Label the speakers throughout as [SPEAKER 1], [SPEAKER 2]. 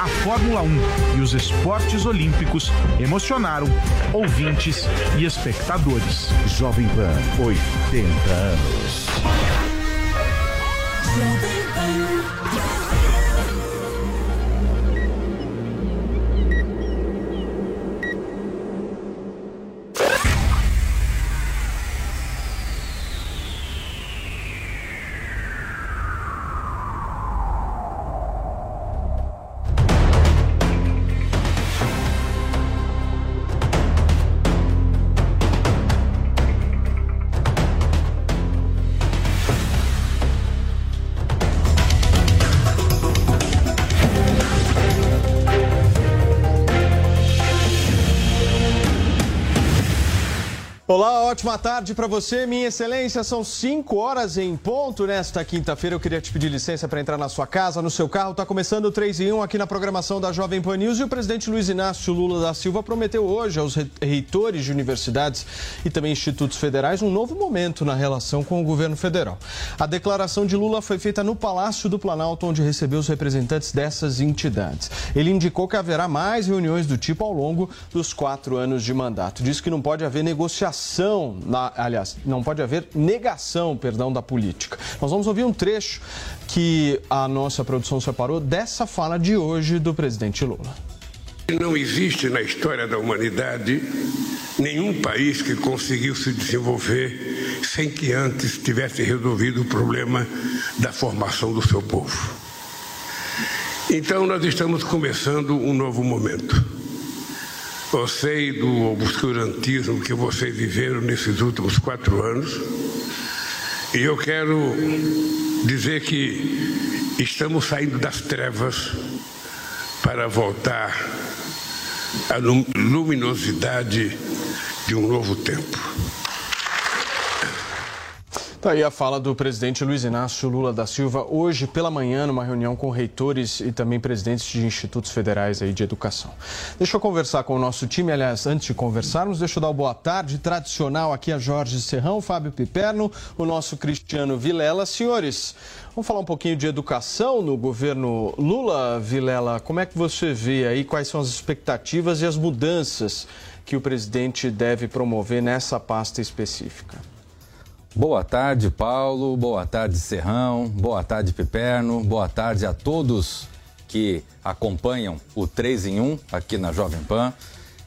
[SPEAKER 1] a Fórmula 1 e os esportes olímpicos emocionaram ouvintes e espectadores.
[SPEAKER 2] Jovem Pan, 80 anos.
[SPEAKER 3] Olá, ótima tarde para você, minha excelência. São 5 horas em ponto nesta quinta-feira. Eu queria te pedir licença para entrar na sua casa, no seu carro. Está começando o 3 em 1 aqui na programação da Jovem Pan News. E o presidente Luiz Inácio Lula da Silva prometeu hoje aos reitores de universidades e também institutos federais um novo momento na relação com o governo federal. A declaração de Lula foi feita no Palácio do Planalto, onde recebeu os representantes dessas entidades. Ele indicou que haverá mais reuniões do tipo ao longo dos quatro anos de mandato. Diz que não pode haver negociação na, aliás, não pode haver negação, perdão, da política. Nós vamos ouvir um trecho que a nossa produção separou dessa fala de hoje do presidente Lula.
[SPEAKER 4] Não existe na história da humanidade nenhum país que conseguiu se desenvolver sem que antes tivesse resolvido o problema da formação do seu povo. Então, nós estamos começando um novo momento. Eu sei do obscurantismo que vocês viveram nesses últimos quatro anos e eu quero dizer que estamos saindo das trevas para voltar à luminosidade de um novo tempo.
[SPEAKER 3] Tá aí a fala do presidente Luiz Inácio Lula da Silva hoje pela manhã numa reunião com reitores e também presidentes de institutos federais aí de educação. Deixa eu conversar com o nosso time, aliás, antes de conversarmos, deixa eu dar o boa tarde tradicional aqui a Jorge Serrão, Fábio Piperno, o nosso Cristiano Vilela. Senhores, vamos falar um pouquinho de educação no governo Lula, Vilela. Como é que você vê aí quais são as expectativas e as mudanças que o presidente deve promover nessa pasta específica?
[SPEAKER 5] Boa tarde, Paulo. Boa tarde, Serrão. Boa tarde, Piperno. Boa tarde a todos que acompanham o 3 em 1 aqui na Jovem Pan.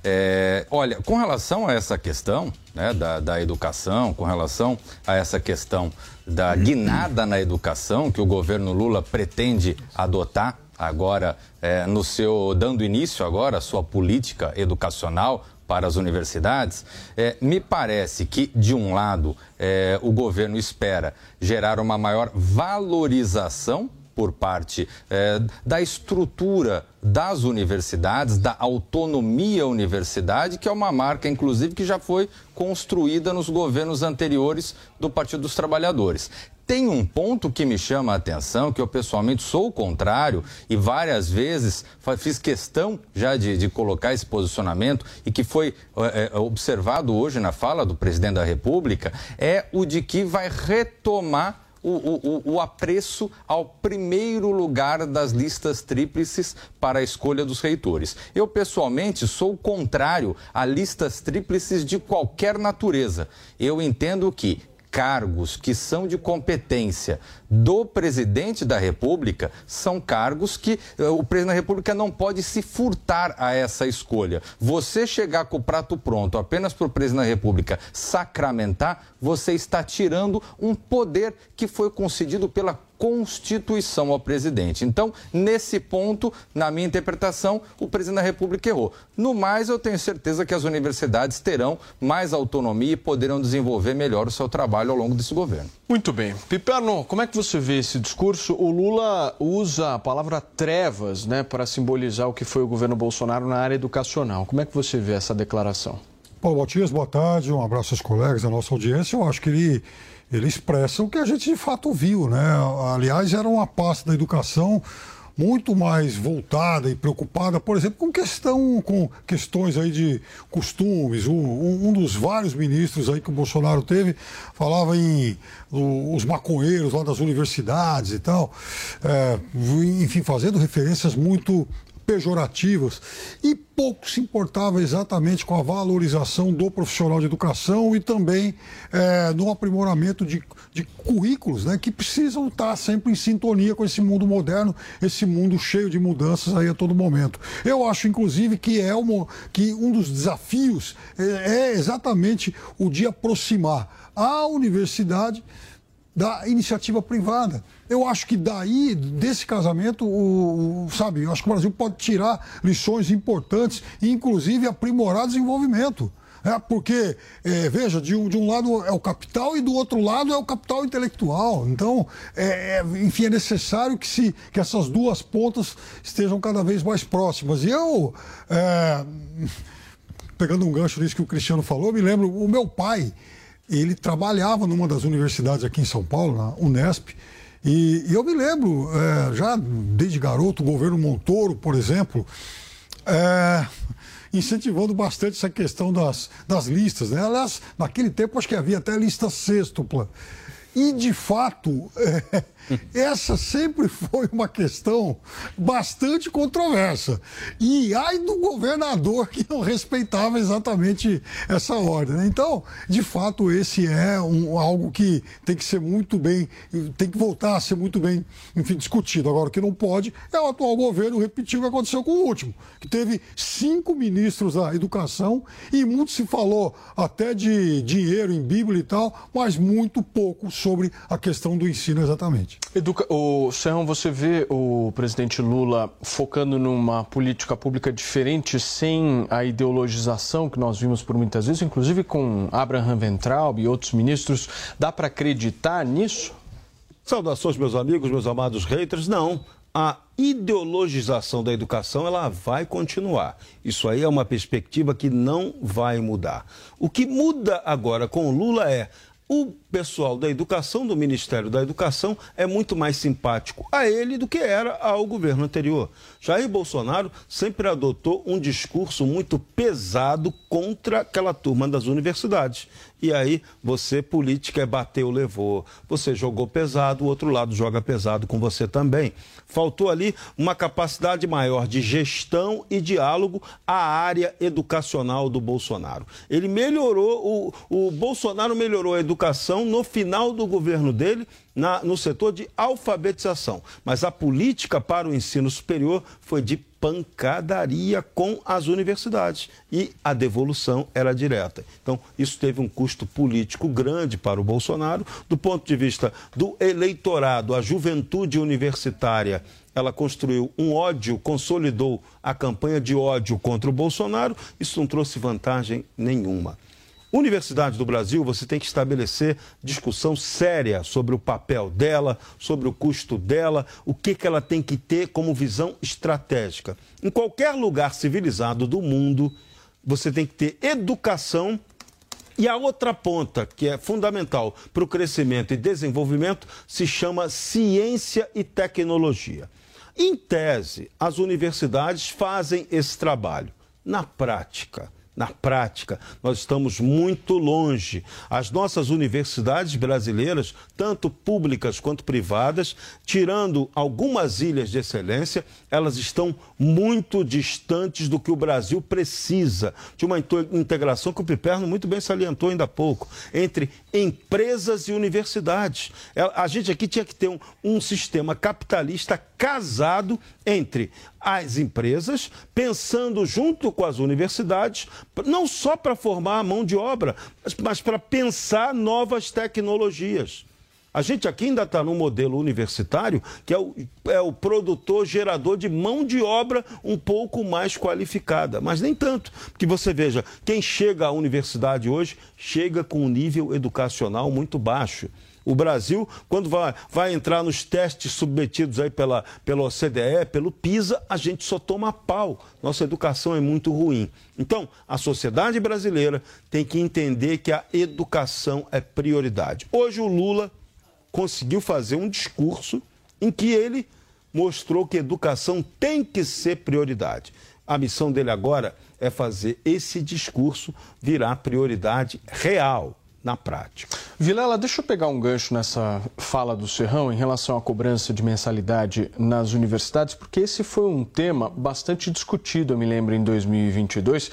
[SPEAKER 5] É, olha, com relação a essa questão né, da, da, educação, com relação a essa questão da guinada na educação que o governo Lula pretende adotar agora é, no seu dando início agora à sua política educacional para as universidades, é, me parece que, de um lado, é, o governo espera gerar uma maior valorização por parte é, da estrutura das universidades, da autonomia universidade, que é uma marca, inclusive, que já foi construída nos governos anteriores do Partido dos Trabalhadores. Tem um ponto que me chama a atenção, que eu pessoalmente sou o contrário e várias vezes fiz questão já de, de colocar esse posicionamento e que foi é, observado hoje na fala do presidente da República, é o de que vai retomar o, o, o, apreço ao primeiro lugar das listas tríplices para a escolha dos reitores. Eu, pessoalmente, sou contrário a listas tríplices de qualquer natureza. Eu entendo que cargos que são de competência do presidente da República são cargos que uh, o presidente da República não pode se furtar a essa escolha. Você chegar com o prato pronto apenas para o presidente da República sacramentar, você está tirando um poder que foi concedido pela Constituição ao presidente. Então, nesse ponto, na minha interpretação, o presidente da República errou. No mais, eu tenho certeza que as universidades terão mais autonomia e poderão desenvolver melhor o seu trabalho ao longo desse governo.
[SPEAKER 3] Muito bem. Piperno, como é que você vê esse discurso? O Lula usa a palavra trevas né, para simbolizar o que foi o governo Bolsonaro na área educacional. Como é que você vê essa declaração?
[SPEAKER 6] Paulo Matias, boa tarde, um abraço aos colegas, à nossa audiência. Eu acho que ele ele expressa o que a gente de fato viu, né? Aliás, era uma pasta da educação muito mais voltada e preocupada, por exemplo, com questão, com questões aí de costumes. Um, um dos vários ministros aí que o Bolsonaro teve falava em o, os maconheiros lá das universidades e tal, é, enfim, fazendo referências muito pejorativas e pouco se importava exatamente com a valorização do profissional de educação e também é, no aprimoramento de, de currículos né, que precisam estar sempre em sintonia com esse mundo moderno, esse mundo cheio de mudanças aí a todo momento. Eu acho, inclusive, que, é uma, que um dos desafios é, é exatamente o de aproximar a universidade da iniciativa privada. Eu acho que daí, desse casamento, o, o, sabe, eu acho que o Brasil pode tirar lições importantes e, inclusive, aprimorar desenvolvimento. É, porque, é, veja, de um, de um lado é o capital e do outro lado é o capital intelectual. Então, é, é, enfim, é necessário que, se, que essas duas pontas estejam cada vez mais próximas. E eu, é, pegando um gancho nisso que o Cristiano falou, me lembro, o meu pai, ele trabalhava numa das universidades aqui em São Paulo, na Unesp, e, e eu me lembro, é, já desde garoto, o governo Montoro, por exemplo, é, incentivando bastante essa questão das, das listas. Né? Aliás, naquele tempo acho que havia até lista sextupla. E, de fato, é, essa sempre foi uma questão bastante controversa. E ai do governador que não respeitava exatamente essa ordem. Né? Então, de fato, esse é um, algo que tem que ser muito bem, tem que voltar a ser muito bem, enfim, discutido. Agora, o que não pode é o atual governo repetir o que aconteceu com o último, que teve cinco ministros da educação e muito se falou até de dinheiro em Bíblia e tal, mas muito pouco sobre a questão do ensino exatamente.
[SPEAKER 3] Educa... O Serrão, você vê o presidente Lula focando numa política pública diferente, sem a ideologização que nós vimos por muitas vezes, inclusive com Abraham Ventral e outros ministros. Dá para acreditar nisso?
[SPEAKER 7] Saudações, meus amigos, meus amados haters. Não, a ideologização da educação ela vai continuar. Isso aí é uma perspectiva que não vai mudar. O que muda agora com o Lula é o pessoal da educação, do Ministério da Educação, é muito mais simpático a ele do que era ao governo anterior. Jair Bolsonaro sempre adotou um discurso muito pesado contra aquela turma das universidades. E aí você, política, é bateu, levou. Você jogou pesado, o outro lado joga pesado com você também. Faltou ali uma capacidade maior de gestão e diálogo à área educacional do Bolsonaro. Ele melhorou, o, o Bolsonaro melhorou a educação no final do governo dele, na, no setor de alfabetização. Mas a política para o ensino superior foi de pancadaria com as universidades e a devolução era direta. Então, isso teve um custo político grande para o Bolsonaro. Do ponto de vista do eleitorado, a juventude universitária ela construiu um ódio, consolidou a campanha de ódio contra o Bolsonaro, isso não trouxe vantagem nenhuma. Universidade do Brasil, você tem que estabelecer discussão séria sobre o papel dela, sobre o custo dela, o que, que ela tem que ter como visão estratégica. Em qualquer lugar civilizado do mundo, você tem que ter educação e a outra ponta, que é fundamental para o crescimento e desenvolvimento, se chama ciência e tecnologia. Em tese, as universidades fazem esse trabalho. Na prática, na prática, nós estamos muito longe. As nossas universidades brasileiras, tanto públicas quanto privadas, tirando algumas ilhas de excelência, elas estão muito distantes do que o Brasil precisa, de uma integração que o Piperno muito bem salientou ainda há pouco, entre empresas e universidades. É, a gente aqui tinha que ter um, um sistema capitalista casado entre as empresas, pensando junto com as universidades, não só para formar a mão de obra, mas, mas para pensar novas tecnologias. A gente aqui ainda está no modelo universitário, que é o, é o produtor gerador de mão de obra um pouco mais qualificada, mas nem tanto. Porque você veja, quem chega à universidade hoje chega com um nível educacional muito baixo. O Brasil, quando vai, vai entrar nos testes submetidos aí pela, pela OCDE, pelo PISA, a gente só toma pau. Nossa educação é muito ruim. Então, a sociedade brasileira tem que entender que a educação é prioridade. Hoje o Lula conseguiu fazer um discurso em que ele mostrou que educação tem que ser prioridade. A missão dele agora é fazer esse discurso virar prioridade real na prática.
[SPEAKER 3] Vilela, deixa eu pegar um gancho nessa fala do Serrão em relação à cobrança de mensalidade nas universidades, porque esse foi um tema bastante discutido, eu me lembro, em 2022.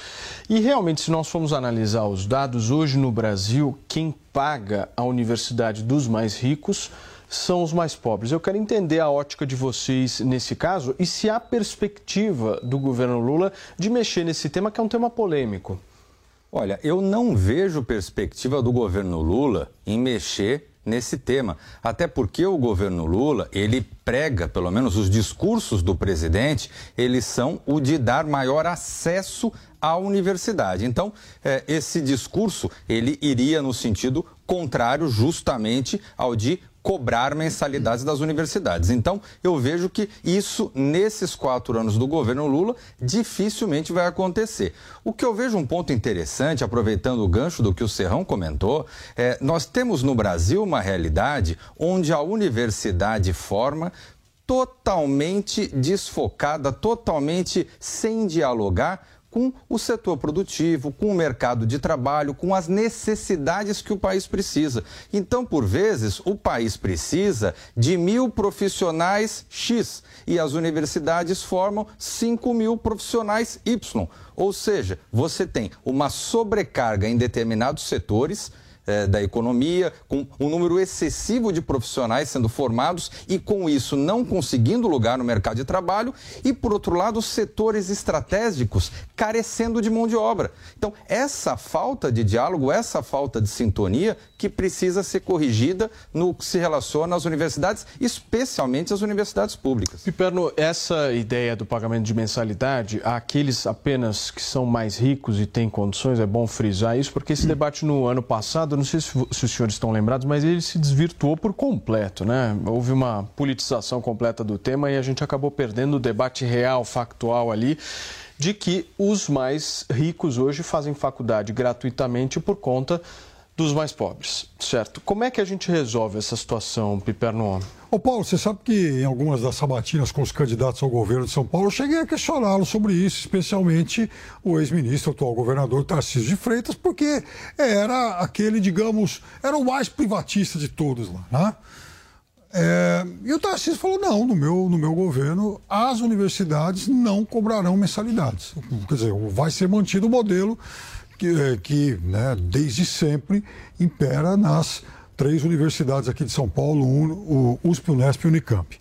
[SPEAKER 3] E realmente, se nós formos analisar os dados, hoje no Brasil, quem paga a universidade dos mais ricos são os mais pobres. Eu quero entender a ótica de vocês nesse caso e se há perspectiva do governo Lula de mexer nesse tema, que é um tema polêmico.
[SPEAKER 5] Olha, eu não vejo perspectiva do governo Lula em mexer nesse tema, até porque o governo Lula, ele prega, pelo menos os discursos do presidente, eles são o de dar maior acesso à universidade. Então, eh, esse discurso, ele iria no sentido contrário justamente ao de cobrar mensalidades das universidades. Então, eu vejo que isso, nesses quatro anos do governo Lula, dificilmente vai acontecer. O que eu vejo um ponto interessante, aproveitando o gancho do que o Serrão comentou, é nós temos no Brasil uma realidade onde a universidade forma totalmente desfocada, totalmente sem dialogar com o setor produtivo, com o mercado de trabalho, com as necessidades que o país precisa. Então, por vezes, o país precisa de mil profissionais X e as universidades formam 5 mil profissionais Y. Ou seja, você tem uma sobrecarga em determinados setores é, da economia, com um número excessivo de profissionais sendo formados e, com isso, não conseguindo lugar no mercado de trabalho, e, por outro lado, setores estratégicos carecendo de mão de obra. Então, essa falta de diálogo, essa falta de sintonia que precisa ser corrigida no que se relaciona às universidades, especialmente as universidades públicas.
[SPEAKER 3] Piperno, essa ideia do pagamento de mensalidade, aqueles apenas que são mais ricos e têm condições, é bom frisar isso, porque esse debate no ano passado não sei se, se, os senhores estão lembrados, mas ele se desvirtuou por completo, né? Houve uma politização completa do tema e a gente acabou perdendo o debate real, factual ali, de que os mais ricos hoje fazem faculdade gratuitamente por conta dos mais pobres, certo? Como é que a gente resolve essa situação, Piperno?
[SPEAKER 6] Ô Paulo, você sabe que em algumas das sabatinas com os candidatos ao governo de São Paulo, eu cheguei a questioná-lo sobre isso, especialmente o ex-ministro, atual governador Tarcísio de Freitas, porque era aquele, digamos, era o mais privatista de todos lá, né? É, e o Tarcísio falou: não, no meu, no meu governo, as universidades não cobrarão mensalidades. Quer dizer, vai ser mantido o modelo que, é, que né, desde sempre impera nas três universidades aqui de São Paulo, o USP, Unesp e Unicamp.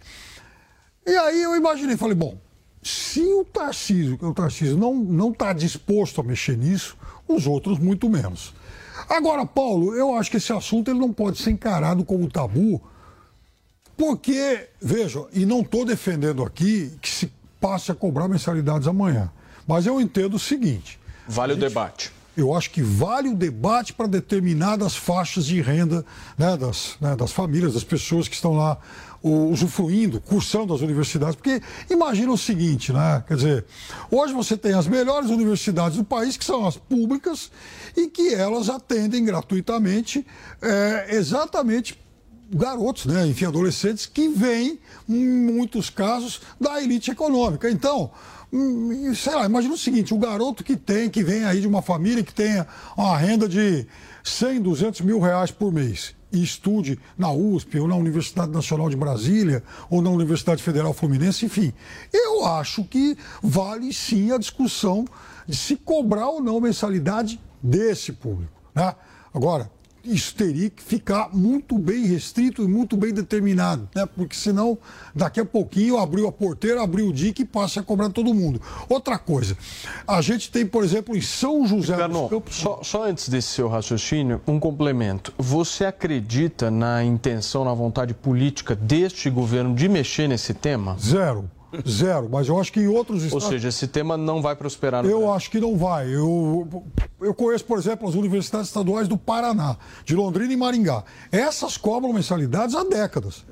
[SPEAKER 6] E aí eu imaginei, falei, bom, se o Tarcísio, o Tarcísio não está disposto a mexer nisso, os outros muito menos. Agora, Paulo, eu acho que esse assunto ele não pode ser encarado como tabu, porque, veja, e não estou defendendo aqui que se passe a cobrar mensalidades amanhã, mas eu entendo o seguinte.
[SPEAKER 3] Vale gente, o debate
[SPEAKER 6] eu acho que vale o debate para determinadas faixas de renda né, das, né, das famílias, das pessoas que estão lá usufruindo, cursando as universidades. Porque imagina o seguinte, né? Quer dizer, hoje você tem as melhores universidades do país, que são as públicas, e que elas atendem gratuitamente é, exatamente garotos, né, enfim, adolescentes que vêm, em muitos casos, da elite econômica. Então, sei lá, imagina o seguinte, o garoto que tem, que vem aí de uma família que tenha uma renda de 100, 200 mil reais por mês e estude na USP ou na Universidade Nacional de Brasília ou na Universidade Federal Fluminense, enfim. Eu acho que vale sim a discussão de se cobrar ou não mensalidade desse público. Né? Agora, isso teria que ficar muito bem restrito e muito bem determinado, né? porque senão daqui a pouquinho abriu a porteira, abriu o dique e passa a cobrar todo mundo. Outra coisa, a gente tem, por exemplo, em São José
[SPEAKER 3] Carnon, dos Campos... Só, só antes desse seu raciocínio, um complemento. Você acredita na intenção, na vontade política deste governo de mexer nesse tema?
[SPEAKER 6] Zero. Zero, mas eu acho que em outros
[SPEAKER 3] estados. Ou seja, esse tema não vai prosperar no
[SPEAKER 6] Eu Brasil. acho que não vai. Eu, eu conheço, por exemplo, as universidades estaduais do Paraná, de Londrina e Maringá. Essas cobram mensalidades há décadas.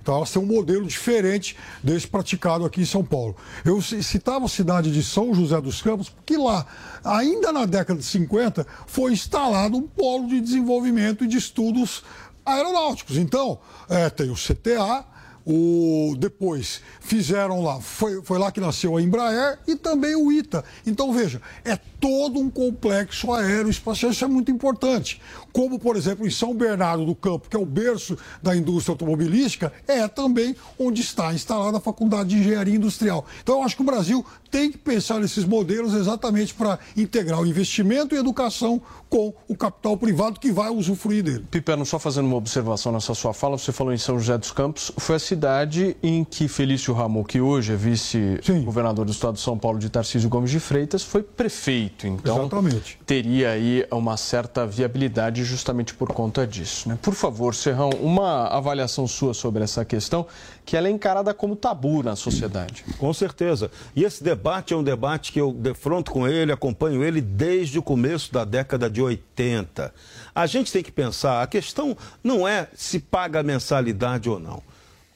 [SPEAKER 6] Então elas têm um modelo diferente desse praticado aqui em São Paulo. Eu citava a cidade de São José dos Campos, porque lá, ainda na década de 50, foi instalado um polo de desenvolvimento e de estudos aeronáuticos. Então, é, tem o CTA O, depois fizeram lá, foi, foi lá que nasceu a Embraer e também o ITA. Então, veja, é todo um complexo aeroespacial, isso é muito importante. Como, por exemplo, em São Bernardo do Campo, que é o berço da indústria automobilística, é também onde está instalada a Faculdade de Engenharia Industrial. Então, eu acho que o Brasil tem que pensar nesses modelos exatamente para integrar o investimento e educação com o capital privado que vai usufruir dele.
[SPEAKER 3] Piperno, só fazendo uma observação nessa sua fala, você falou em São José dos Campos, foi a cidade em que Felício Ramon, que hoje é vice-governador do estado de São Paulo de Tarcísio Gomes de Freitas, foi prefeito. Então,
[SPEAKER 6] Exatamente.
[SPEAKER 3] teria aí uma certa viabilidade justamente por conta disso. Né? Por favor, Serrão, uma avaliação sua sobre essa questão, que ela é encarada como tabu na sociedade.
[SPEAKER 7] Com certeza. E esse debate é um debate que eu defronto com ele, acompanho ele desde o começo da década de 80. A gente tem que pensar, a questão não é se paga mensalidade ou não.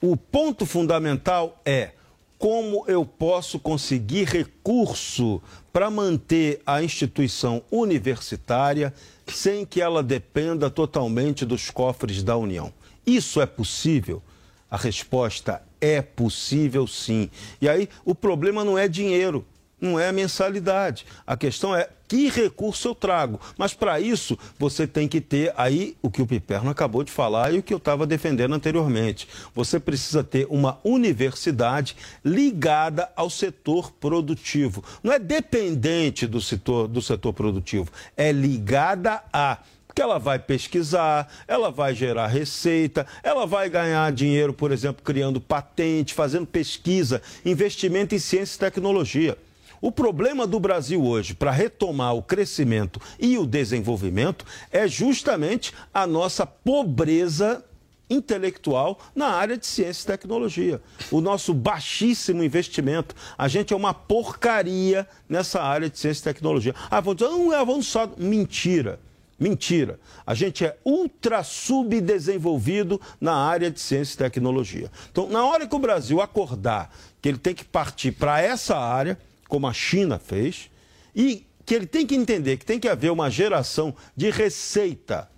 [SPEAKER 7] O ponto fundamental é como eu posso conseguir recurso para manter a instituição universitária sem que ela dependa totalmente dos cofres da União. Isso é possível? A resposta é possível sim. E aí o problema não é dinheiro, não é mensalidade. A questão é que recurso eu trago. Mas para isso você tem que ter aí o que o Piperno acabou de falar e o que eu estava defendendo anteriormente. Você precisa ter uma universidade ligada ao setor produtivo. Não é dependente do setor, do setor produtivo, é ligada a que ela vai pesquisar, ela vai gerar receita, ela vai ganhar dinheiro, por exemplo, criando patente, fazendo pesquisa, investimento em ciência e tecnologia. O problema do Brasil hoje para retomar o crescimento e o desenvolvimento é justamente a nossa pobreza intelectual na área de ciência e tecnologia. O nosso baixíssimo investimento. A gente é uma porcaria nessa área de ciência e tecnologia. Ah, vão dizer, não é avançado. Mentira. Mentira. A gente é ultra subdesenvolvido na área de ciência e tecnologia. Então, na hora que o Brasil acordar que ele tem que partir para essa área, como a China fez, e que ele tem que entender que tem que haver uma geração de receita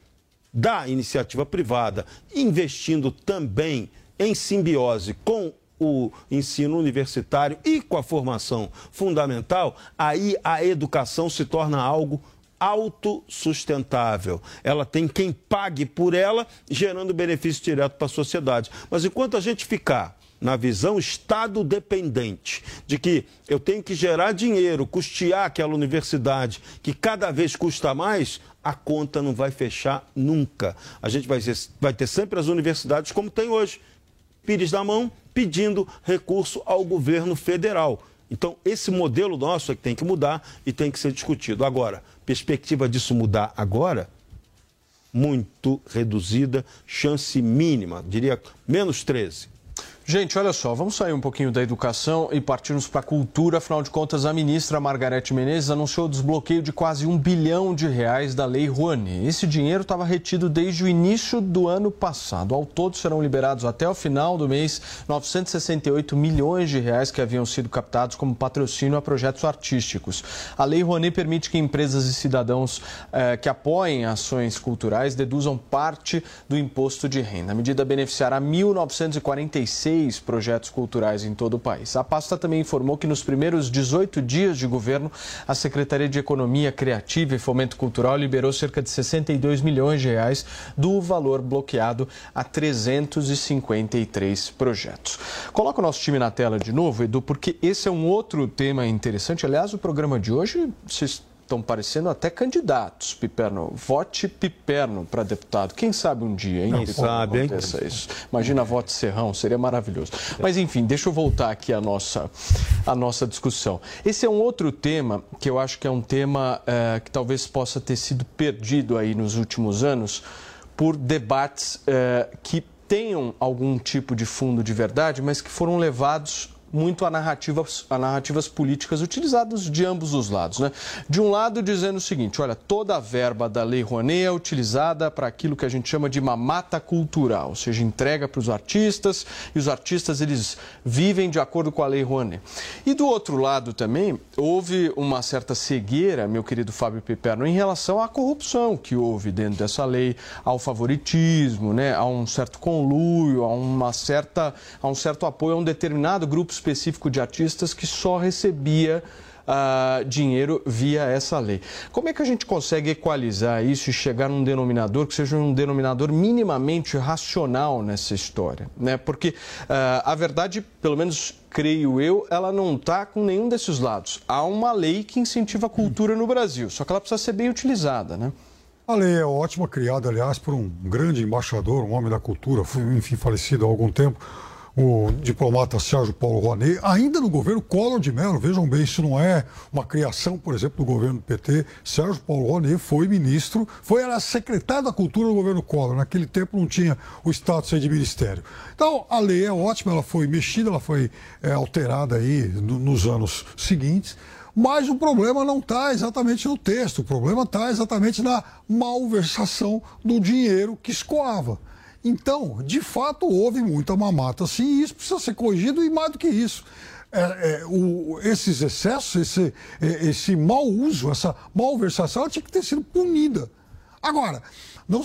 [SPEAKER 7] da iniciativa privada, investindo também em simbiose com o ensino universitário e com a formação fundamental, aí a educação se torna algo autossustentável. Ela tem quem pague por ela, gerando benefício direto para a sociedade. Mas enquanto a gente ficar na visão Estado dependente, de que eu tenho que gerar dinheiro, custear aquela universidade, que cada vez custa mais, a conta não vai fechar nunca. A gente vai, ser, vai ter sempre as universidades como tem hoje, pires na mão, pedindo recurso ao governo federal. Então, esse modelo nosso é que tem que mudar e tem que ser discutido. Agora, perspectiva disso mudar agora? Muito reduzida, chance mínima, diria menos 13.
[SPEAKER 3] Gente, olha só, vamos sair um pouquinho da educação e partirmos para a cultura. Afinal de contas, a ministra Margarete Menezes anunciou o desbloqueio de quase um bilhão de reais da Lei Rouanet. Esse dinheiro estava retido desde o início do ano passado. Ao todo, serão liberados até o final do mês 968 milhões de reais que haviam sido captados como patrocínio a projetos artísticos. A Lei Rouanet permite que empresas e cidadãos eh, que apoiem ações culturais deduzam parte do imposto de renda. A medida beneficiará 1.946 projetos culturais em todo o país. A pasta também informou que nos primeiros 18 dias de governo, a Secretaria de Economia Criativa e Fomento Cultural liberou cerca de 62 milhões de reais do valor bloqueado a 353 projetos. Coloca o nosso time na tela de novo, Edu, porque esse é um outro tema interessante. Aliás, o programa de hoje, vocês estão parecendo até candidatos, Piperno. Vote Piperno para deputado. Quem sabe um dia, hein?
[SPEAKER 7] Quem sabe, hein?
[SPEAKER 3] Isso. Imagina vote Serrão, seria maravilhoso. Mas enfim, deixa eu voltar aqui à nossa, à nossa discussão. Esse é um outro tema que eu acho que é um tema é, que talvez possa ter sido perdido aí nos últimos anos por debates é, que tenham algum tipo de fundo de verdade, mas que foram levados muito a narrativas, a narrativas políticas utilizadas de ambos os lados. Né? De um lado, dizendo o seguinte: olha, toda a verba da Lei Rouanet é utilizada para aquilo que a gente chama de mamata cultural, ou seja, entrega para os artistas e os artistas eles vivem de acordo com a Lei Rouanet. E do outro lado também, houve uma certa cegueira, meu querido Fábio Piperno, em relação à corrupção que houve dentro dessa lei, ao favoritismo, né, a um certo conluio, a, uma certa, a um certo apoio a um determinado grupo específico de artistas que só recebia uh, dinheiro via essa lei. Como é que a gente consegue equalizar isso e chegar num denominador que seja um denominador minimamente racional nessa história? Né? Porque uh, a verdade, pelo menos creio eu, ela não está com nenhum desses lados. Há uma lei que incentiva a cultura no Brasil, só que ela precisa ser bem utilizada, né?
[SPEAKER 6] A lei é ótima, criada, aliás, por um grande embaixador, um homem da cultura, enfim, falecido há algum tempo, o diplomata Sérgio Paulo Rouanet, ainda no governo Collor de Mello. Vejam bem, isso não é uma criação, por exemplo, do governo do PT. Sérgio Paulo Rouanet foi ministro, foi era secretário da Cultura do governo Collor. Naquele tempo não tinha o status de ministério. Então, a lei é ótima, ela foi mexida, ela foi é, alterada aí no, nos anos seguintes. Mas o problema não está exatamente no texto, o problema está exatamente na malversação do dinheiro que escoava. Então, de fato, houve muita mamata, sim, e isso precisa ser corrigido, e mais do que isso. É, é, o, esses excessos, esse, é, esse mau uso, essa malversação, tinha que ter sido punida. Agora, não,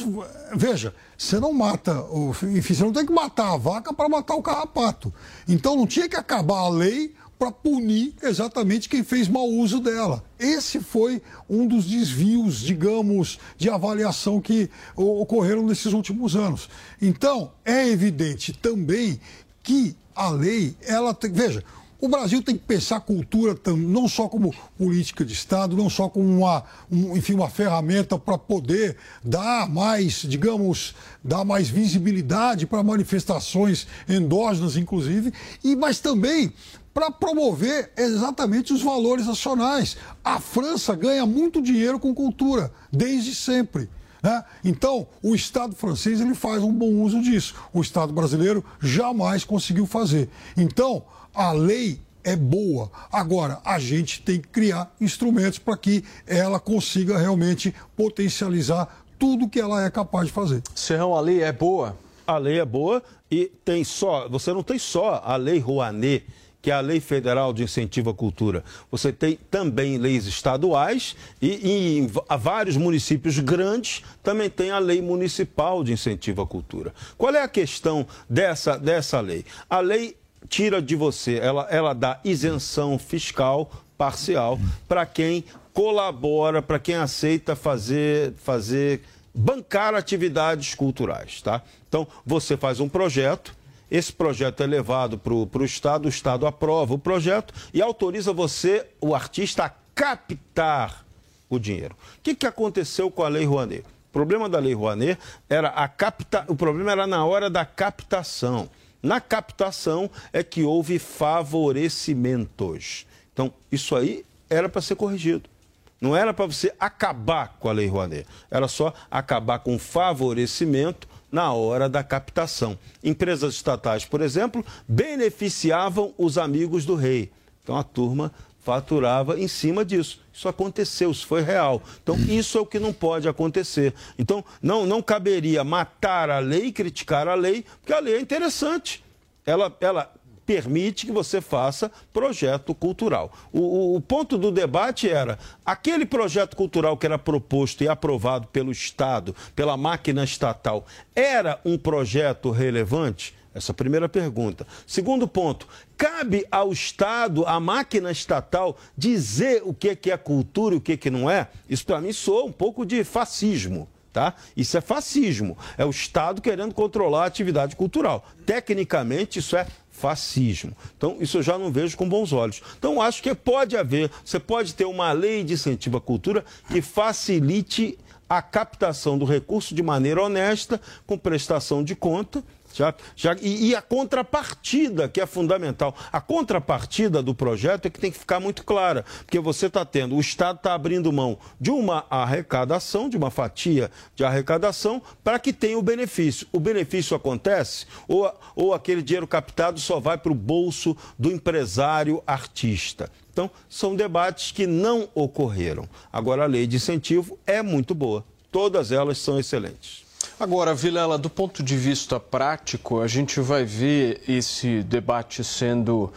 [SPEAKER 6] veja, você não mata, enfim, você não tem que matar a vaca para matar o carrapato. Então não tinha que acabar a lei para punir exatamente quem fez mau uso dela. Esse foi um dos desvios, digamos, de avaliação que ocorreram nesses últimos anos. Então, é evidente também que a lei, ela tem, veja, o Brasil tem que pensar cultura não só como política de Estado, não só como uma, um, enfim, uma ferramenta para poder dar mais, digamos, dar mais visibilidade para manifestações endógenas, inclusive, e mas também para promover exatamente os valores nacionais. A França ganha muito dinheiro com cultura, desde sempre. Né? Então, o Estado francês ele faz um bom uso disso. O Estado brasileiro jamais conseguiu fazer. Então, a lei é boa. Agora, a gente tem que criar instrumentos para que ela consiga realmente potencializar tudo que ela é capaz de fazer.
[SPEAKER 3] Serrão, a lei é boa?
[SPEAKER 7] A lei é boa e tem só, você não tem só a lei Rouanet que é a Lei Federal de Incentivo à Cultura. Você tem também leis estaduais e, em vários municípios grandes também tem a Lei Municipal de Incentivo à Cultura. Qual é a questão dessa, dessa lei? A lei tira de você, ela, ela dá isenção fiscal parcial para quem colabora, para quem aceita fazer, fazer bancar atividades culturais, tá? Então, você faz um projeto, esse projeto é levado para o Estado, o Estado aprova o projeto e autoriza você, o artista, a captar o dinheiro. O que, que aconteceu com a Lei Rouanet? O problema da Lei Rouanet era a capta... o problema era na hora da captação. Na captação é que houve favorecimentos. Então, isso aí era para ser corrigido. Não era para você acabar com a Lei Rouanet. Era só acabar com favorecimento na hora da captação. Empresas estatais, por exemplo, beneficiavam os amigos do rei. Então a turma faturava em cima disso. Isso aconteceu, isso foi real. Então, isso é o que não pode acontecer. Então, não, não caberia matar a lei, criticar a lei, porque a lei é interessante. Ela, ela permite que você faça projeto cultural. O, o, o, ponto do debate era: aquele projeto cultural que era proposto e aprovado pelo Estado, pela máquina estatal, era um projeto relevante? Essa é primeira pergunta. Segundo ponto, cabe ao Estado, à máquina estatal, dizer o que é cultura e o que não é? Isso para mim soa um pouco de fascismo. Tá? Isso é fascismo. É o Estado querendo controlar a atividade cultural. Tecnicamente, isso é fascismo. Então, isso eu já não vejo com bons olhos. Então, acho que pode haver, você pode ter uma lei de incentivo à cultura que facilite a captação do recurso de maneira honesta, com prestação de conta, Já, já, e, e, a contrapartida, que é fundamental. A contrapartida do projeto é que tem que ficar muito clara, porque você está tendo, o Estado está abrindo mão de uma arrecadação, de uma fatia de arrecadação, para que tenha o benefício. O benefício acontece ou, ou aquele dinheiro captado só vai para o bolso do empresário artista. Então, são debates que não ocorreram. Agora, a lei de incentivo é muito boa. Todas elas são excelentes.
[SPEAKER 3] Agora, Vilela, do ponto de vista prático, a gente vai ver esse debate sendo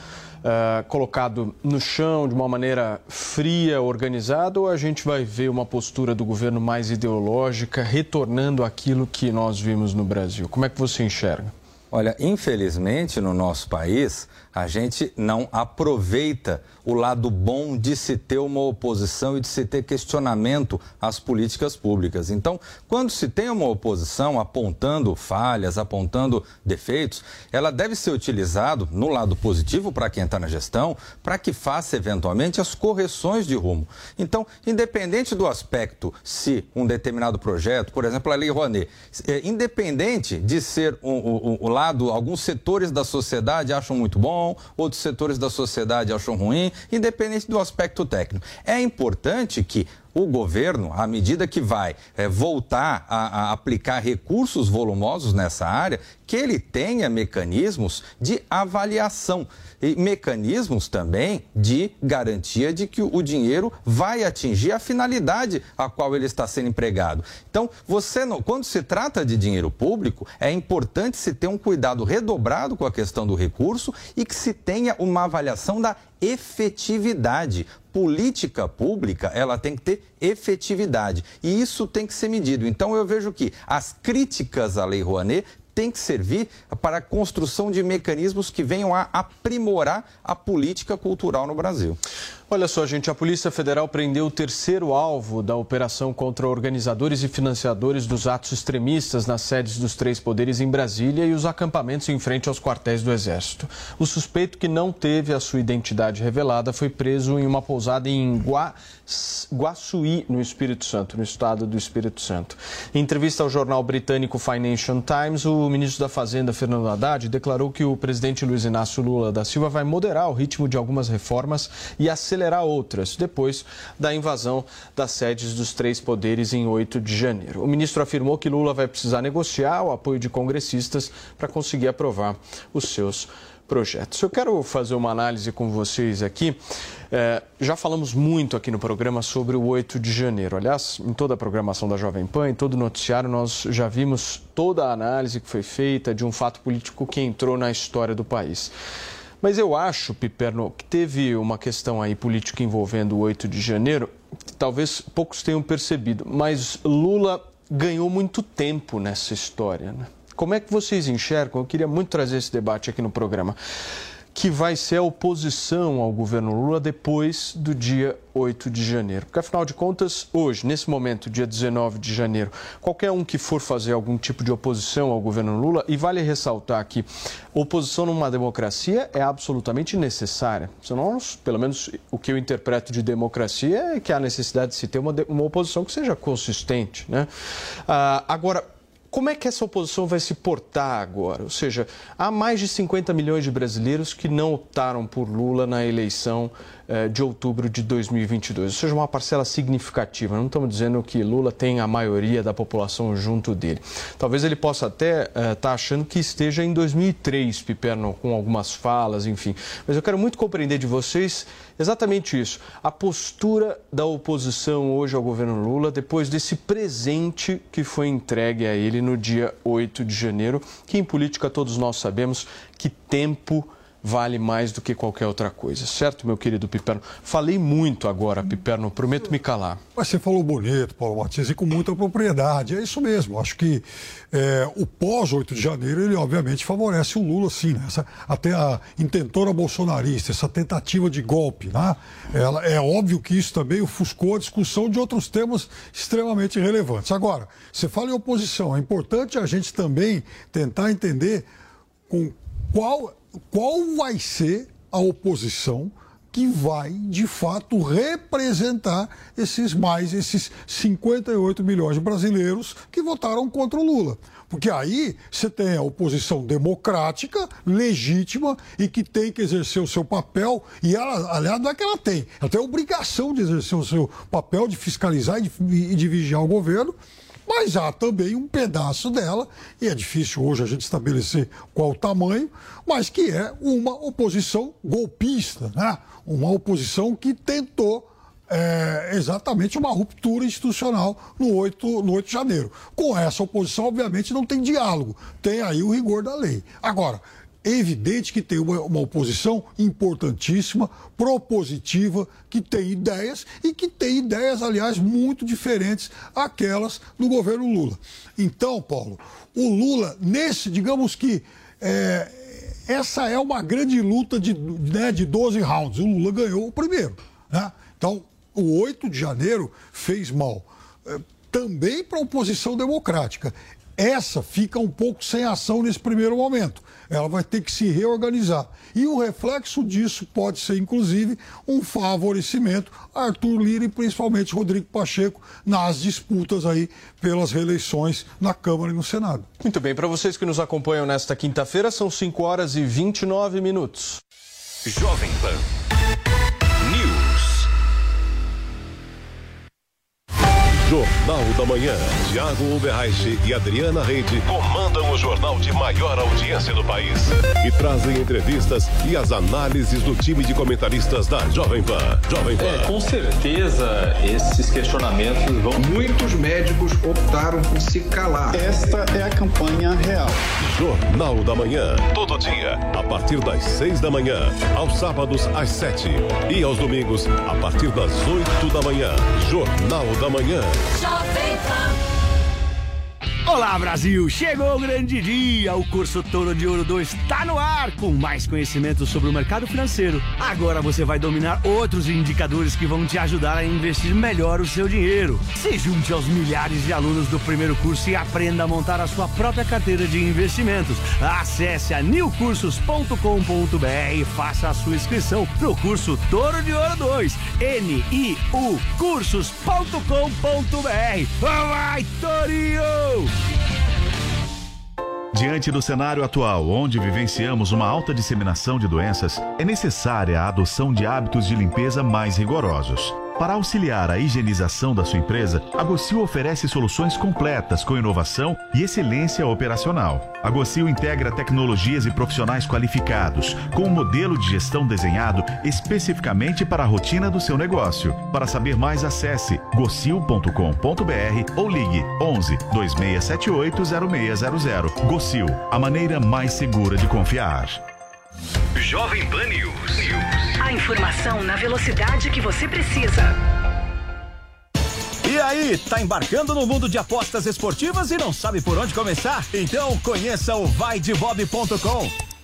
[SPEAKER 3] uh, colocado no chão de uma maneira fria, organizada, ou a gente vai ver uma postura do governo mais ideológica, retornando aquilo que nós vimos no Brasil? Como é que você enxerga?
[SPEAKER 5] Olha, infelizmente no nosso país, a gente não aproveita o lado bom de se ter uma oposição e de se ter questionamento às políticas públicas. Então, quando se tem uma oposição apontando falhas, apontando defeitos, ela deve ser utilizada no lado positivo para quem está na gestão, para que faça eventualmente as correções de rumo. Então, independente do aspecto, se um determinado projeto, por exemplo, a Lei Rouanet, é, independente de ser o um, um, um lado, alguns setores da sociedade acham muito bom, outros setores da sociedade acham ruim, independente do aspecto técnico. É importante que o governo, à medida que vai é, voltar a, a, aplicar recursos volumosos nessa área, que ele tenha mecanismos de avaliação e mecanismos também de garantia de que o dinheiro vai atingir a finalidade a qual ele está sendo empregado. Então, você não, quando se trata de dinheiro público, é importante se ter um cuidado redobrado com a questão do recurso e que se tenha uma avaliação da efetividade. Política pública, ela tem que ter efetividade. E isso tem que ser medido. Então, eu vejo que as críticas à Lei Rouanet tem que servir para a construção de mecanismos que venham a aprimorar a política cultural no Brasil.
[SPEAKER 3] Olha só, gente, a Polícia Federal prendeu o terceiro alvo da operação contra organizadores e financiadores dos atos extremistas nas sedes dos três poderes em Brasília e os acampamentos em frente aos quartéis do Exército. O suspeito que não teve a sua identidade revelada foi preso em uma pousada em Gua... Guaçuí, no Espírito Santo, no estado do Espírito Santo. Em entrevista ao jornal britânico Financial Times, o ministro da Fazenda, Fernando Haddad, declarou que o presidente Luiz Inácio Lula da Silva vai moderar o ritmo de algumas reformas e acelerar acelerar outras, depois da invasão das sedes dos três poderes em 8 de janeiro. O ministro afirmou que Lula vai precisar negociar o apoio de congressistas para conseguir aprovar os seus projetos. Eu quero fazer uma análise com vocês aqui. É, já falamos muito aqui no programa sobre o 8 de janeiro. Aliás, em toda a programação da Jovem Pan, em todo o noticiário, nós já vimos toda a análise que foi feita de um fato político que entrou na história do país. Mas eu acho, Piperno, que teve uma questão aí política envolvendo o 8 de janeiro, que talvez poucos tenham percebido, mas Lula ganhou muito tempo nessa história. Né? Como é que vocês enxergam? Eu queria muito trazer esse debate aqui no programa que vai ser a oposição ao governo Lula depois do dia 8 de janeiro. Porque, afinal de contas, hoje, nesse momento, dia 19 de janeiro, qualquer um que for fazer algum tipo de oposição ao governo Lula, e vale ressaltar que oposição numa democracia é absolutamente necessária. Senão, pelo menos o que eu interpreto de democracia é que há necessidade de se ter uma, uma oposição que seja consistente. Né? Ah, agora, como é que essa oposição vai se portar agora? Ou seja, há mais de 50 milhões de brasileiros que não optaram por Lula na eleição eh, de outubro de 2022, ou seja, uma parcela significativa. Não estamos dizendo que Lula tem a maioria da população junto dele. Talvez ele possa até estar uh, tá achando que esteja em 2003, Piperno, com algumas falas, enfim. Mas eu quero muito compreender de vocês exatamente isso. A postura da oposição hoje ao governo Lula depois desse presente que foi entregue a ele no dia 8 de janeiro, que em política todos nós sabemos que tempo vale mais do que qualquer outra coisa, certo, meu querido Piperno? Falei muito agora, Piperno, prometo me calar.
[SPEAKER 6] Mas você falou bonito, Paulo Matias, e com muita propriedade. É isso mesmo. Acho que é, o pós-8 de janeiro, ele obviamente favorece o Lula, sim. Né? Essa, até a intentora bolsonarista, essa tentativa de golpe, né? Ela, é óbvio que isso também ofuscou a discussão de outros temas extremamente relevantes. Agora, você fala em oposição, é importante a gente também tentar entender com qual qual vai ser a oposição que vai, de fato, representar esses mais, esses 58 milhões de brasileiros que votaram contra o Lula. Porque aí você tem a oposição democrática, legítima e que tem que exercer o seu papel. E ela, aliás, não é que ela tem, ela tem a obrigação de exercer o seu papel de fiscalizar e de, e de vigiar o governo mas há também um pedaço dela, e é difícil hoje a gente estabelecer qual o tamanho, mas que é uma oposição golpista, né? uma oposição que tentou é, exatamente uma ruptura institucional no 8, no 8 de janeiro. Com essa oposição, obviamente, não tem diálogo, tem aí o rigor da lei. Agora, é evidente que tem uma, uma, oposição importantíssima, propositiva, que tem ideias e que tem ideias, aliás, muito diferentes àquelas do governo Lula. Então, Paulo, o Lula, nesse, digamos que. É, essa é uma grande luta de, né, de 12 rounds. O Lula ganhou o primeiro. Né? Então, o 8 de janeiro fez mal. É, também para a oposição democrática. Essa fica um pouco sem ação nesse primeiro momento. Ela vai ter que se reorganizar. E o reflexo disso pode ser, inclusive, um favorecimento a Arthur Lira e principalmente Rodrigo Pacheco nas disputas aí pelas reeleições na Câmara e no Senado.
[SPEAKER 3] Muito bem, para vocês que nos acompanham nesta quinta-feira, são 5 horas e 29 minutos.
[SPEAKER 8] Jovem Pan.
[SPEAKER 9] Jornal da Manhã. Tiago Uberreich e Adriana Reide comandam o jornal de maior audiência do país e trazem entrevistas e as análises do time de comentaristas da Jovem Pan. Jovem Pan. É,
[SPEAKER 10] com certeza esses questionamentos vão.
[SPEAKER 11] Muitos médicos optaram por se calar.
[SPEAKER 12] Esta é a campanha real.
[SPEAKER 9] Jornal da Manhã. Todo dia, a partir das seis da manhã, aos sábados às sete e aos domingos, a partir das oito da manhã. Jornal da Manhã. Jovem.
[SPEAKER 13] Olá Brasil, chegou o grande dia. O curso Toro de Ouro 2 está no ar com mais conhecimento sobre o mercado financeiro. Agora você vai dominar outros indicadores que vão te ajudar a investir melhor o seu dinheiro. Se junte aos milhares de alunos do primeiro curso e aprenda a montar a sua própria carteira de investimentos. Acesse a newcursos.com.br e faça a sua inscrição no curso Toro de Ouro 2. N-I-U cursos.com.br. Vai, Torinho!
[SPEAKER 14] Diante do cenário atual, onde vivenciamos uma alta disseminação de doenças, é necessária a adoção de hábitos de limpeza mais rigorosos. Para auxiliar a higienização da sua empresa, a Gocil oferece soluções completas com inovação e excelência operacional. A Gocil integra tecnologias e profissionais qualificados, com um modelo de gestão desenhado especificamente para a rotina do seu negócio. Para saber mais, acesse gocil.com.br ou ligue 11 2678 0600. Gocil, a maneira mais segura de confiar.
[SPEAKER 8] Jovem Pan News.
[SPEAKER 15] A informação na velocidade que você precisa.
[SPEAKER 13] E aí, tá embarcando no mundo de apostas esportivas e não sabe por onde começar? Então conheça o vaidebob.com.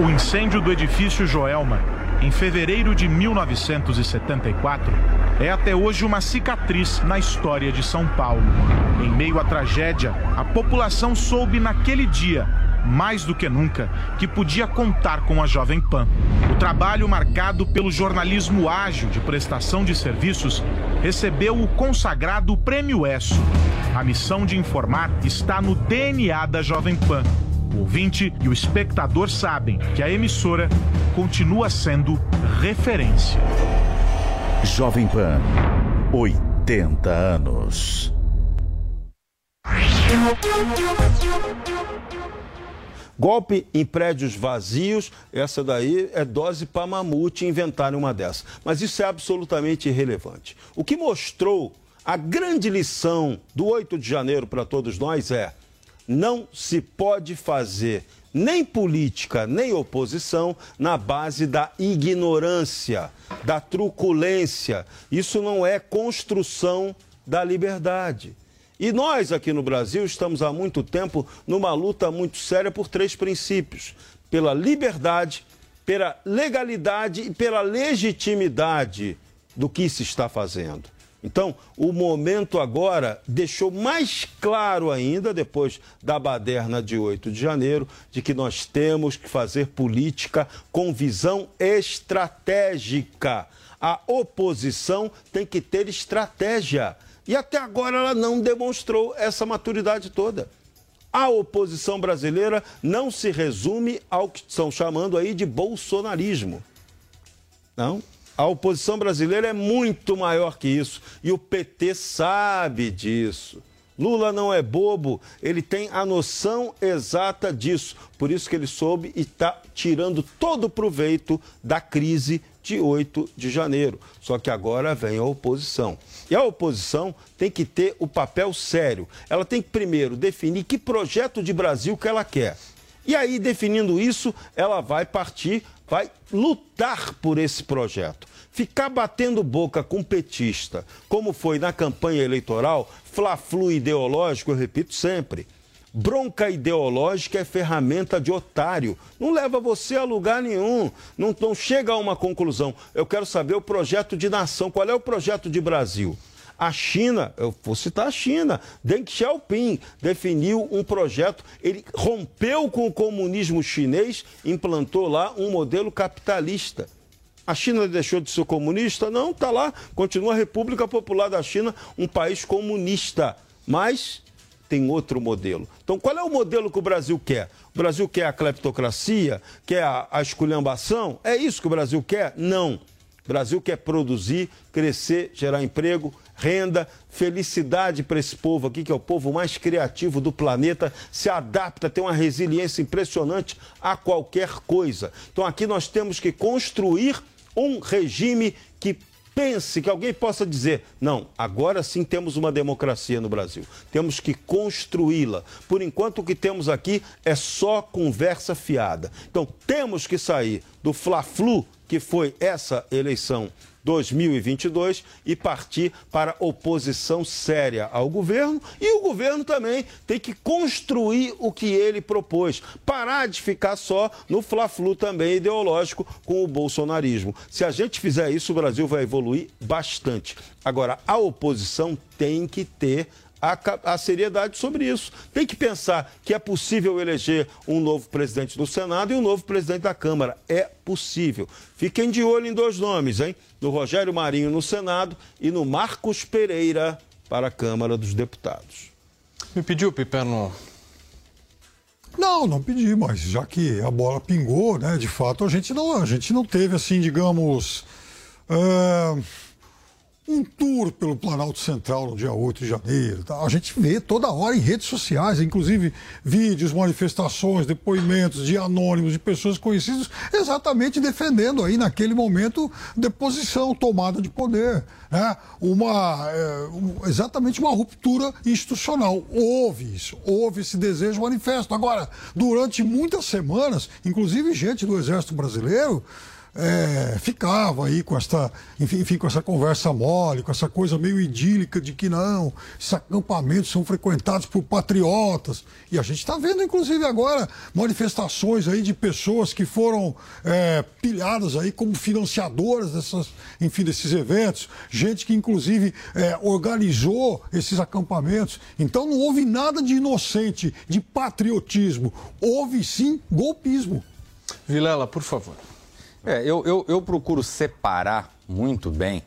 [SPEAKER 1] O incêndio do edifício Joelma, em fevereiro de 1974, é até hoje uma cicatriz na história de São Paulo. Em meio à tragédia, a população soube naquele dia, mais do que nunca, que podia contar com a Jovem Pan. O trabalho marcado pelo jornalismo ágil de prestação de serviços recebeu o consagrado Prêmio ESSO. A missão de informar está no DNA da Jovem Pan o ouvinte e o espectador sabem que a emissora continua sendo referência.
[SPEAKER 2] Jovem Pan, 80 anos.
[SPEAKER 7] Golpe em prédios vazios, essa daí é dose para mamute inventarem uma dessa. Mas isso é absolutamente irrelevante. O que mostrou a grande lição do 8 de janeiro para todos nós é Não se pode fazer nem política, nem oposição na base da ignorância, da truculência. Isso não é construção da liberdade. E nós aqui no Brasil estamos há muito tempo numa luta muito séria por três princípios: pela liberdade, pela legalidade e pela legitimidade do que se está fazendo. Então, o momento agora deixou mais claro ainda, depois da baderna de 8 de janeiro, de que nós temos que fazer política com visão estratégica. A oposição tem que ter estratégia. E até agora ela não demonstrou essa maturidade toda. A oposição brasileira não se resume ao que estão chamando aí de bolsonarismo. Não, a oposição brasileira é muito maior que isso e o PT sabe disso. Lula não é bobo, ele tem a noção exata disso. Por isso que ele soube e está tirando todo o proveito da crise de 8 de janeiro. Só que agora vem a oposição. E a oposição tem que ter o papel sério. Ela tem que primeiro definir que projeto de Brasil que ela quer. E aí, definindo isso, ela vai partir, vai lutar por esse projeto. Ficar batendo boca com petista, como foi na campanha eleitoral, fla-flu ideológico, eu repito sempre. Bronca ideológica é ferramenta de otário. Não leva você a lugar nenhum. Não, não chega a uma conclusão. Eu quero saber o projeto de nação. Qual é o projeto de Brasil? A China, eu vou citar a China, Deng Xiaoping definiu um projeto, ele rompeu com o comunismo chinês, implantou lá um modelo capitalista. A China deixou de ser comunista? Não, está lá, continua a República Popular da China, um país comunista. Mas tem outro modelo. Então, qual é o modelo que o Brasil quer? O Brasil quer a cleptocracia? Quer a, a esculhambação? É isso que o Brasil quer? Não. O Brasil quer produzir, crescer, gerar emprego, renda, felicidade para esse povo aqui, que é o povo mais criativo do planeta, se adapta, tem uma resiliência impressionante a qualquer coisa. Então aqui nós temos que construir um regime que pense que alguém possa dizer: não, agora sim temos uma democracia no Brasil. Temos que construí-la. Por enquanto, o que temos aqui é só conversa fiada. Então, temos que sair do fla-flu que foi essa eleição 2022 e partir para oposição séria ao governo e o governo também tem que construir o que ele propôs, parar de ficar só no fla-flu também ideológico com o bolsonarismo. Se a gente fizer isso, o Brasil vai evoluir bastante. Agora, a oposição tem que ter a, a, seriedade sobre isso. Tem que pensar que é possível eleger um novo presidente do Senado e um novo presidente da Câmara. É possível. Fiquem de olho em dois nomes, hein? No Rogério Marinho no Senado e no Marcos Pereira para a Câmara dos Deputados.
[SPEAKER 3] Me pediu, Pipeno?
[SPEAKER 6] Não, não pedi, mas já que a bola pingou, né? De fato, a gente não, a gente não teve assim, digamos. Uh um tour pelo Planalto Central no dia 8 de janeiro. Tá? A gente vê toda hora em redes sociais, inclusive vídeos, manifestações, depoimentos de anônimos, de pessoas conhecidas, exatamente defendendo aí naquele momento deposição, tomada de poder. Né? Uma, é, exatamente uma ruptura institucional. Houve isso, houve esse desejo manifesto. Agora, durante muitas semanas, inclusive gente do Exército Brasileiro, é, ficava aí com essa, enfim, enfim, com essa conversa mole, com essa coisa meio idílica de que não, esses acampamentos são frequentados por patriotas. E a gente está vendo, inclusive, agora manifestações aí de pessoas que foram é, pilhadas aí como financiadoras dessas, enfim, desses eventos, gente que, inclusive, é, organizou esses acampamentos. Então não houve nada de inocente, de patriotismo. Houve sim golpismo.
[SPEAKER 3] Vilela, por favor.
[SPEAKER 5] É, eu, eu, eu procuro separar muito bem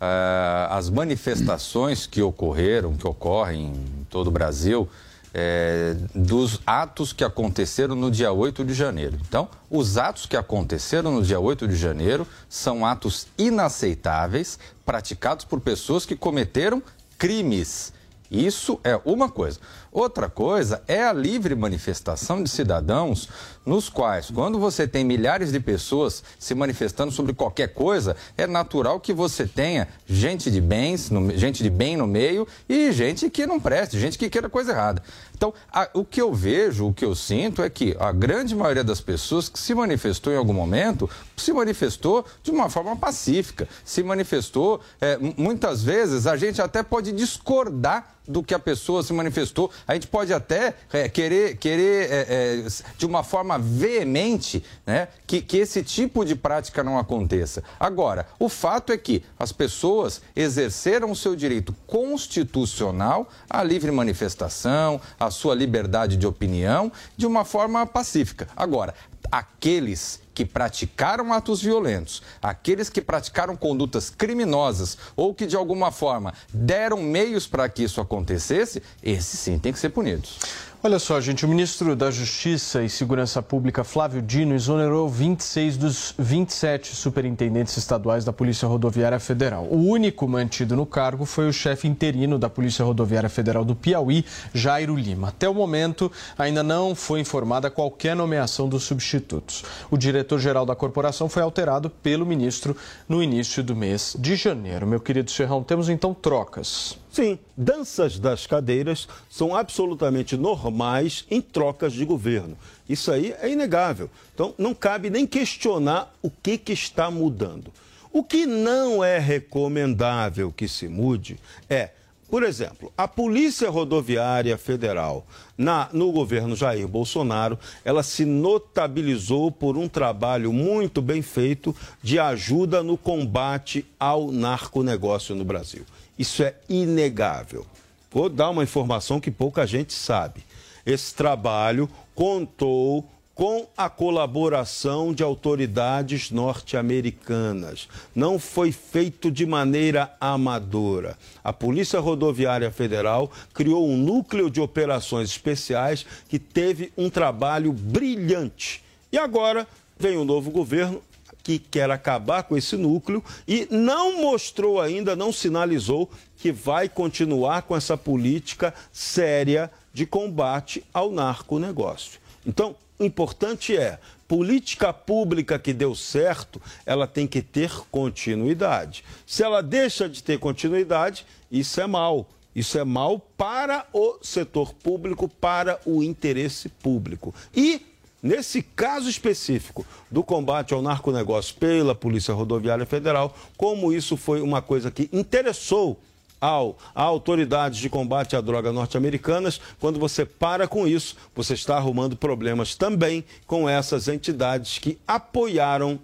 [SPEAKER 5] uh, as manifestações que ocorreram, que ocorrem em todo o Brasil, é, dos atos que aconteceram no dia 8 de janeiro. Então, os atos que aconteceram no dia 8 de janeiro são atos inaceitáveis, praticados por pessoas que cometeram crimes. Isso é uma coisa. Outra coisa é a livre manifestação de cidadãos, nos quais, quando você tem milhares de pessoas se manifestando sobre qualquer coisa, é natural que você tenha gente de bens, no, gente de bem no meio e gente que não preste, gente que queira coisa errada. Então, a, o que eu vejo, o que eu sinto é que a grande maioria das pessoas que se manifestou em algum momento se manifestou de uma forma pacífica, se manifestou. É, muitas vezes a gente até pode discordar do que a pessoa se manifestou. A gente pode até é, querer, querer é, é, de uma forma veemente, né, que, que esse tipo de prática não aconteça. Agora, o fato é que as pessoas exerceram o seu direito constitucional à livre manifestação, à sua liberdade de opinião, de uma forma pacífica. Agora, aqueles que praticaram atos violentos, aqueles que praticaram condutas criminosas ou que de alguma forma deram meios para que isso acontecesse, esses sim têm que ser punidos.
[SPEAKER 3] Olha só, gente, o ministro da Justiça e Segurança Pública, Flávio Dino, exonerou 26 dos 27 superintendentes estaduais da Polícia Rodoviária Federal. O único mantido no cargo foi o chefe interino da Polícia Rodoviária Federal do Piauí, Jairo Lima. Até o momento, ainda não foi informada qualquer nomeação dos substitutos. O diretor-geral da corporação foi alterado pelo ministro no início do mês de janeiro. Meu querido Serrão, temos então trocas.
[SPEAKER 7] Sim, danças das cadeiras são absolutamente normais em trocas de governo. Isso aí é inegável. Então, não cabe nem questionar o que, que está mudando. O que não é recomendável que se mude é, por exemplo, a Polícia Rodoviária Federal, na, no governo Jair Bolsonaro, ela se notabilizou por um trabalho muito bem feito de ajuda no combate ao narconegócio no Brasil. Isso é inegável. Vou dar uma informação que pouca gente sabe. Esse trabalho contou com a colaboração de autoridades norte-americanas. Não foi feito de maneira amadora. A Polícia Rodoviária Federal criou um núcleo de operações especiais que teve um trabalho brilhante. E agora vem o novo governo que quer acabar com esse núcleo e não mostrou ainda, não sinalizou que vai continuar com essa política séria de combate ao narconegócio. Então, importante é, política pública que deu certo, ela tem que ter continuidade. Se ela deixa de ter continuidade, isso é mal. Isso é mal para o setor público, para o interesse público. E Nesse caso específico do combate ao narconegócio pela Polícia Rodoviária Federal, como isso foi uma coisa que interessou ao, a autoridades de combate à droga norte-americanas, quando você para com isso, você está arrumando problemas também com essas entidades que apoiaram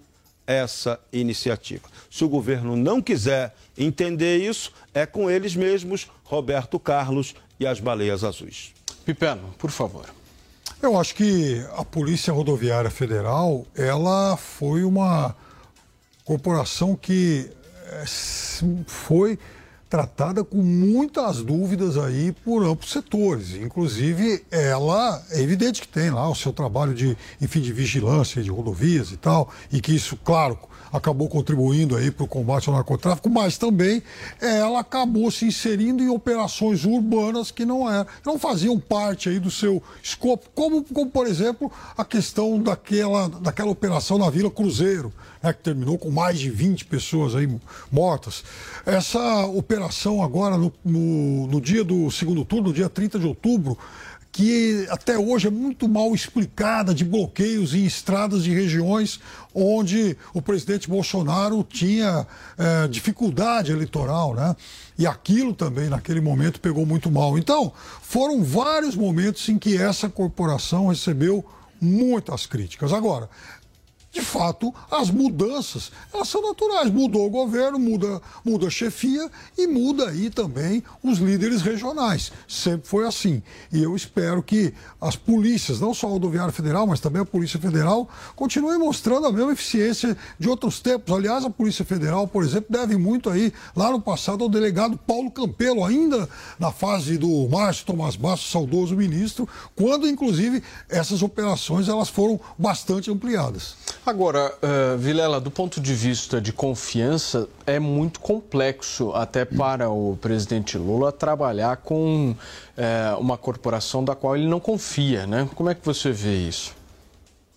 [SPEAKER 7] essa iniciativa. Se o governo não quiser entender isso, é com eles mesmos, Roberto Carlos e as baleias azuis.
[SPEAKER 3] Pipeno, por favor.
[SPEAKER 6] Eu acho que a Polícia Rodoviária Federal, ela foi uma corporação que eh, foi tratada com muitas dúvidas aí por amplos setores. Inclusive, ela é evidente que tem lá o seu trabalho de, enfim, de vigilância de rodovias e tal, e que isso, claro, acabou contribuindo aí para o combate ao narcotráfico, mas também ela acabou se inserindo em operações urbanas que não, eram, não faziam parte aí do seu escopo, como, como por exemplo a questão daquela, daquela operação na Vila Cruzeiro, né, que terminou com mais de 20 pessoas aí mortas. Essa operação agora, no, no, no dia do segundo turno, no dia 30 de outubro, que até hoje é muito mal explicada de bloqueios em estradas de regiões onde o presidente Bolsonaro tinha é, dificuldade eleitoral, né? E aquilo também, naquele momento, pegou muito mal. Então, foram vários momentos em que essa corporação recebeu muitas críticas. Agora, de fato, as mudanças, elas são naturais. Mudou o governo, muda, muda a chefia e muda aí também os líderes regionais. Sempre foi assim. E eu espero que as polícias, não só a rodoviária federal, mas também a Polícia Federal, continuem mostrando a mesma eficiência de outros tempos. Aliás, a Polícia Federal, por exemplo, deve muito aí, lá no passado, ao delegado Paulo Campelo, ainda na fase do Márcio Tomás Bastos, saudoso ministro, quando, inclusive, essas operações elas foram bastante ampliadas.
[SPEAKER 3] Agora, uh, Vilela, do ponto de vista de confiança, é muito complexo até para o presidente Lula trabalhar com uh, uma corporação da qual ele não confia, né? Como é que você vê isso?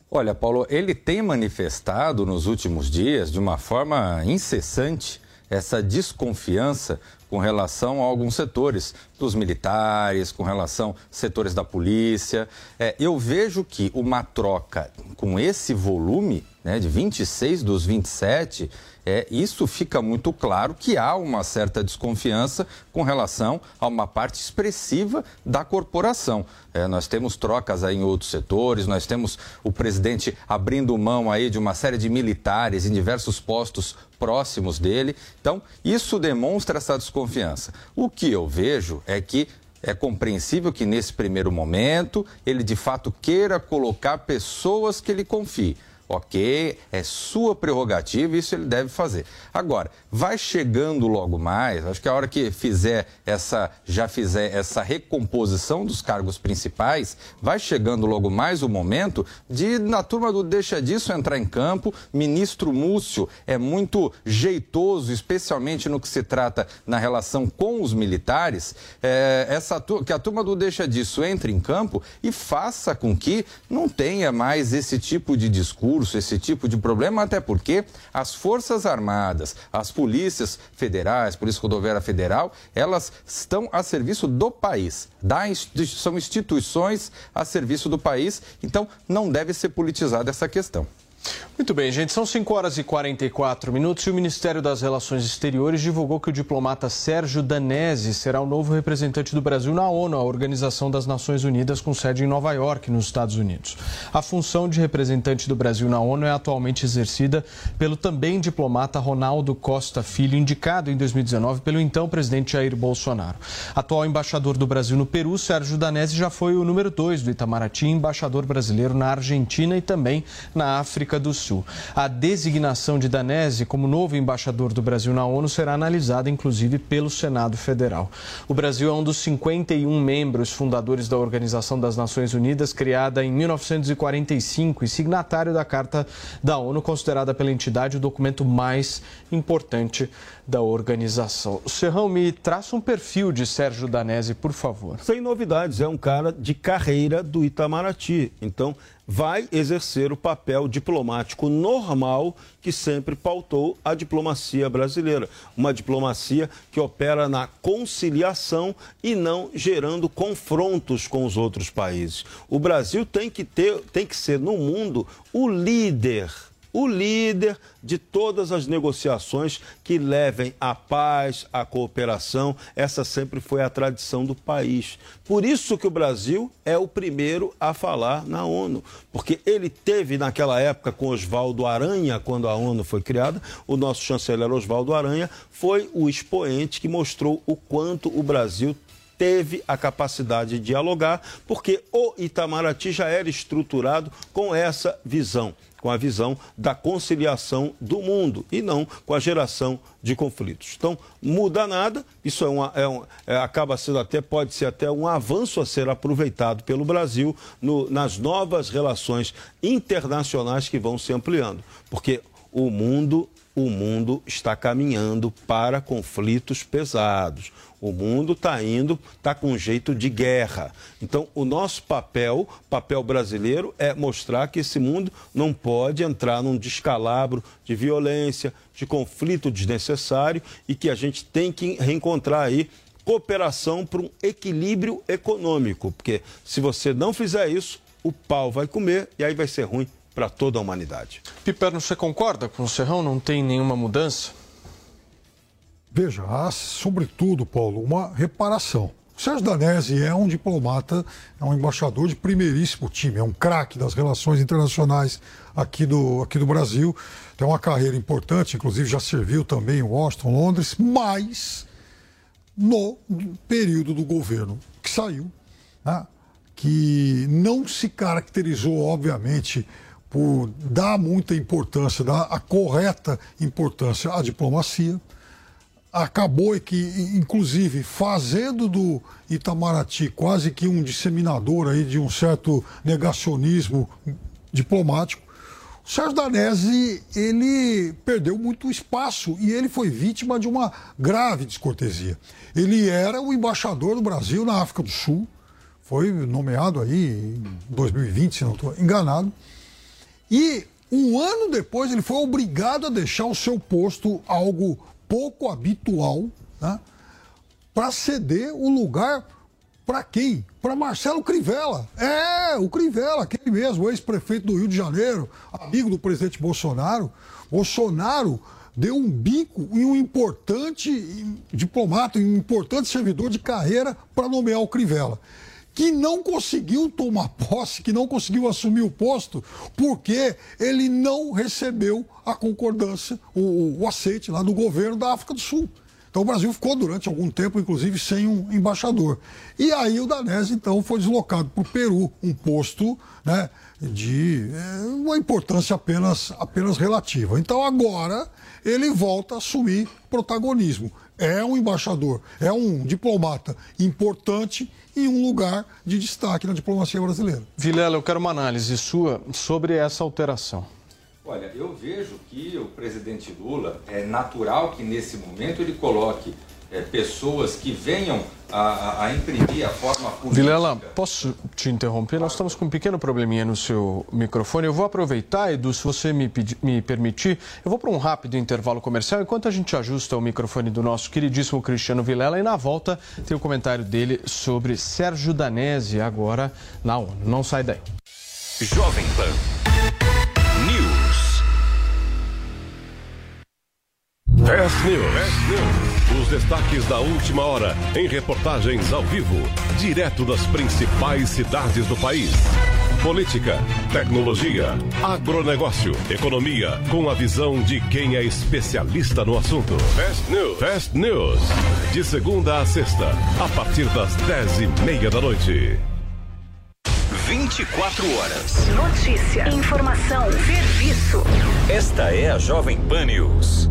[SPEAKER 5] Olha, Paulo, ele tem manifestado nos últimos dias, de uma forma incessante, essa desconfiança com relação a alguns setores dos militares, com relação setores da polícia. É, eu vejo que uma troca com esse volume, né, de 26 dos 27, é, isso fica muito claro que há uma certa desconfiança com relação a uma parte expressiva da corporação. É, nós temos trocas aí em outros setores, nós temos o presidente abrindo mão aí de uma série de militares em diversos postos próximos dele. Então, isso demonstra essa desconfiança. O que eu vejo é que é compreensível que nesse primeiro momento ele de fato queira colocar pessoas que ele confie ok, é sua prerrogativa, isso ele deve fazer. Agora, vai chegando logo mais, acho que a hora que fizer essa, já fizer essa recomposição dos cargos principais, vai chegando logo mais o momento de, na turma do Deixa Disso, entrar em campo. Ministro Múcio é muito jeitoso, especialmente no que se trata na relação com os militares, é, essa, que a turma do Deixa Disso entre em campo e faça com que não tenha mais esse tipo de discurso esse tipo de problema, até porque as Forças Armadas, as polícias federais, Polícia Rodoviária Federal, elas estão a serviço do país, da, são instituições a serviço do país, então não deve ser politizada essa questão.
[SPEAKER 3] Muito bem, gente. São 5 horas e 44 minutos e o Ministério das Relações Exteriores divulgou que o diplomata Sérgio Danese será o novo representante do Brasil na ONU, a Organização das Nações Unidas, com sede em Nova York, nos Estados Unidos. A função de representante do Brasil na ONU é atualmente exercida pelo também diplomata Ronaldo Costa Filho, indicado em 2019 pelo então presidente Jair Bolsonaro. Atual embaixador do Brasil no Peru, Sérgio Danese já foi o número 2 do Itamaraty, embaixador brasileiro na Argentina e também na África do Sul. A designação de Danese como novo embaixador do Brasil na ONU será analisada, inclusive, pelo Senado Federal. O Brasil é um dos 51 membros fundadores da Organização das Nações Unidas, criada em 1945 e signatário da Carta da ONU, considerada pela entidade o documento mais importante da organização. Serrão, me traça um perfil de Sérgio Danese, por favor.
[SPEAKER 7] Sem novidades, é um cara de carreira do Itamaraty. Então, vai exercer o papel diplomático normal que sempre pautou a diplomacia brasileira. Uma diplomacia que opera na conciliação e não gerando confrontos com os outros países. O Brasil tem que ter, tem que ser no mundo o líder o líder de todas as negociações que levem à paz, à cooperação. Essa sempre foi a tradição do país. Por isso que o Brasil é o primeiro a falar na ONU, porque ele teve naquela época com Oswaldo Aranha, quando a ONU foi criada, o nosso chanceler Oswaldo Aranha foi o expoente que mostrou o quanto o Brasil teve a capacidade de dialogar, porque o Itamaraty já era estruturado com essa visão com a visão da conciliação do mundo e não com a geração de conflitos. Então, muda nada, isso é, uma, é, um, é acaba sendo até, pode ser até um avanço a ser aproveitado pelo Brasil no, nas novas relações internacionais que vão se ampliando. Porque o mundo o mundo está caminhando para conflitos pesados. O mundo está indo, está com jeito de guerra. Então, o nosso papel, papel brasileiro, é mostrar que esse mundo não pode entrar num descalabro de violência, de conflito desnecessário e que a gente tem que reencontrar aí cooperação para um equilíbrio econômico. Porque se você não fizer isso, o pau vai comer e aí vai ser ruim para toda a humanidade.
[SPEAKER 3] Piperno, você concorda com o Serrão? Não tem nenhuma mudança?
[SPEAKER 6] Veja, há, sobretudo, Paulo, uma reparação. O Sérgio Danese é um diplomata, é um embaixador de primeiríssimo time, é um craque das relações internacionais aqui do, aqui do Brasil. Tem uma carreira importante, inclusive já serviu também em Washington, Londres, mas no período do governo que saiu, né, que não se caracterizou, obviamente, por dar muita importância, dar a correta importância à diplomacia. Acabou que, inclusive, fazendo do Itamaraty quase que um disseminador aí de um certo negacionismo diplomático, O Sérgio Danese, ele perdeu muito espaço e ele foi vítima de uma grave descortesia. Ele era o embaixador do Brasil na África do Sul, foi nomeado aí em 2020, se não estou enganado. E um ano depois ele foi obrigado a deixar o seu posto, algo pouco habitual, né, para ceder o lugar para quem? Para Marcelo Crivella. É, o Crivella, aquele mesmo, ex-prefeito do Rio de Janeiro, amigo do presidente Bolsonaro. Bolsonaro deu um bico em um importante diplomata, em um importante servidor de carreira para nomear o Crivella que não conseguiu tomar posse, que não conseguiu assumir o posto, porque ele não recebeu a concordância, o, o aceite lá do governo da África do Sul. Então o Brasil ficou durante algum tempo, inclusive, sem um embaixador. E aí o Danese, então, foi deslocado para o Peru, um posto né, de é, uma importância apenas, apenas relativa. Então agora ele volta a assumir protagonismo. É um embaixador, é um diplomata importante em um lugar de destaque na diplomacia brasileira.
[SPEAKER 3] Vilela, eu quero uma análise sua sobre essa alteração.
[SPEAKER 5] Olha, eu vejo que o presidente Lula é natural que nesse momento ele coloque é, pessoas que venham a, a, imprimir a forma política.
[SPEAKER 3] Vilela, posso te interromper? Nós estamos com um pequeno probleminha no seu microfone. Eu vou aproveitar, Edu, se você me, me permitir, eu vou para um rápido intervalo comercial enquanto a gente ajusta o microfone do nosso queridíssimo Cristiano Vilela e na volta tem o comentário dele sobre Sérgio Danese agora na ONU. Não sai daí.
[SPEAKER 8] Jovem Pan
[SPEAKER 9] 10 News. Os destaques da última hora em reportagens ao vivo, direto das principais cidades do país. Política, tecnologia, agronegócio, economia, com a visão de quem é especialista no assunto. Fast News. Fast News. De segunda a sexta, a partir das dez e meia da noite.
[SPEAKER 8] 24 horas.
[SPEAKER 15] Notícia, informação, serviço.
[SPEAKER 8] Esta é a Jovem Pan News.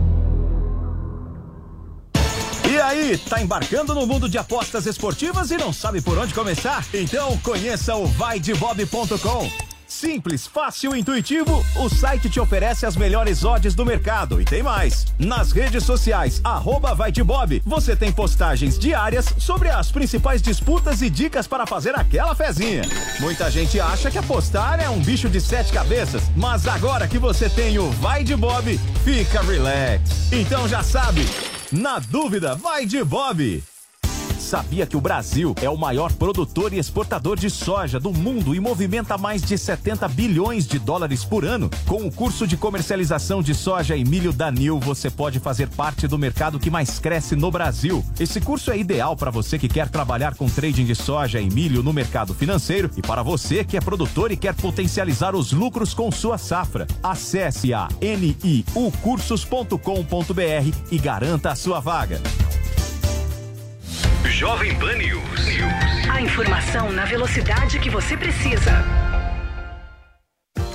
[SPEAKER 13] E aí, tá embarcando no mundo de apostas esportivas e não sabe por onde começar? Então conheça o vaidebob.com. Simples, fácil e intuitivo, o site te oferece as melhores odds do mercado e tem mais. Nas redes sociais, arroba vai de Bob, você tem postagens diárias sobre as principais disputas e dicas para fazer aquela fezinha. Muita gente acha que apostar é um bicho de sete cabeças, mas agora que você tem o Vai de Bob, fica relax. Então já sabe, na dúvida, vai de Bob. Sabia que o Brasil é o maior produtor e exportador de soja do mundo e movimenta mais de 70 bilhões de dólares por ano? Com o curso de comercialização de soja e milho da Nil, você pode fazer parte do mercado que mais cresce no Brasil. Esse curso é ideal para você que quer trabalhar com trading de soja e milho no mercado financeiro e para você que é produtor e quer potencializar os lucros com sua safra. Acesse a niucursos.com.br e garanta a sua vaga.
[SPEAKER 8] Jovem Pan News.
[SPEAKER 15] A informação na velocidade que você precisa.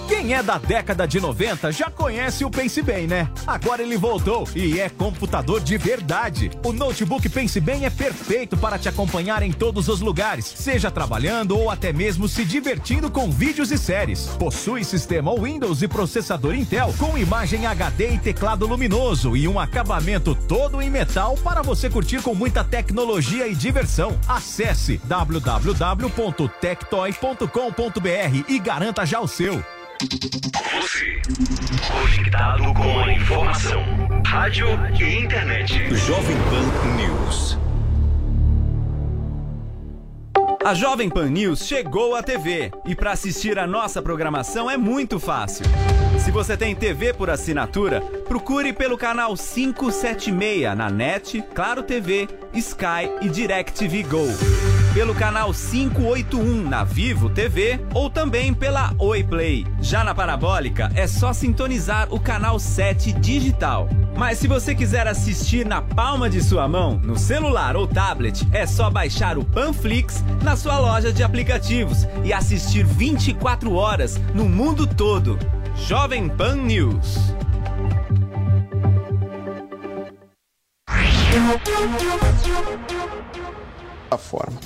[SPEAKER 13] Quem é da década de 90 já conhece o Pense Bem, né? Agora ele voltou e é computador de verdade. O notebook Pense Bem é perfeito para te acompanhar em todos os lugares, seja trabalhando ou até mesmo se divertindo com vídeos e séries. Possui sistema Windows e processador Intel com imagem HD e teclado luminoso e um acabamento todo em metal para você curtir com muita tecnologia e diversão. Acesse www.tectoy.com.br e garanta já o seu.
[SPEAKER 8] Você, conectado com a informação, rádio e internet.
[SPEAKER 13] Jovem Pan News.
[SPEAKER 16] A Jovem Pan News chegou à TV e para assistir a nossa programação é muito fácil. Se você tem TV por assinatura, procure pelo canal 576 na NET, Claro TV, Sky e DirecTV Go. Pelo canal 581 na Vivo TV ou também pela Oi Play. Já na parabólica é só sintonizar o canal 7 digital. Mas se você quiser assistir na palma de sua mão, no celular ou tablet, é só baixar o Panflix na sua loja de aplicativos e assistir 24 horas no mundo todo. Jovem Pan News.
[SPEAKER 3] Forma.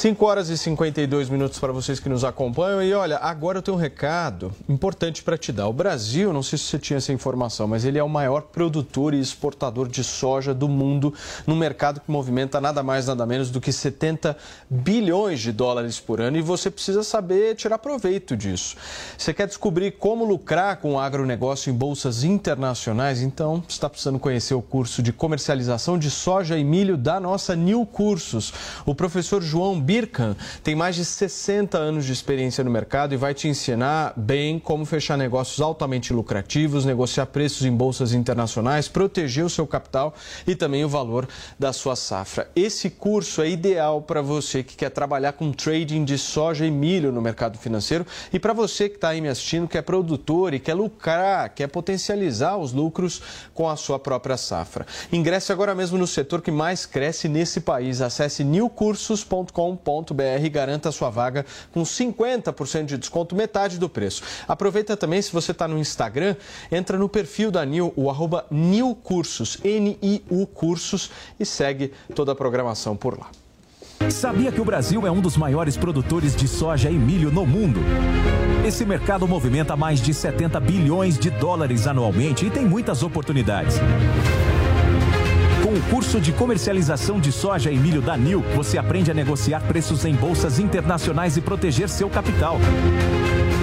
[SPEAKER 3] 5 horas e 52 minutos para vocês que nos acompanham. E olha, agora eu tenho um recado importante para te dar. O Brasil, não sei se você tinha essa informação, mas ele é o maior produtor e exportador de soja do mundo, num mercado que movimenta nada mais, nada menos do que 70 bilhões de dólares por ano. E você precisa saber tirar proveito disso. Você quer descobrir como lucrar com o agronegócio em bolsas internacionais? Então, está precisando conhecer o curso de comercialização de soja e milho da nossa New Cursos. O professor João Birkan tem mais de 60 anos de experiência no mercado e vai te ensinar bem como fechar negócios altamente lucrativos, negociar preços em bolsas internacionais, proteger o seu capital e também o valor da sua safra. Esse curso é ideal para você que quer trabalhar com trading de soja e milho no mercado financeiro e para você que está aí me assistindo, que é produtor e quer lucrar, quer potencializar os lucros com a sua própria safra. Ingresse agora mesmo no setor que mais cresce nesse país. Acesse newcursos.com.br e garanta sua vaga com 50% de desconto, metade do preço. Aproveita também, se você está no Instagram, entra no perfil da New, o arroba Newcursos, N-I-U Cursos, e segue toda a programação por lá.
[SPEAKER 17] Sabia que o Brasil é um dos maiores produtores de soja e milho no mundo? Esse mercado movimenta mais de 70 bilhões de dólares anualmente e tem muitas oportunidades. Com o curso de comercialização de soja e milho da NIL, você aprende a negociar preços em bolsas internacionais e proteger seu capital.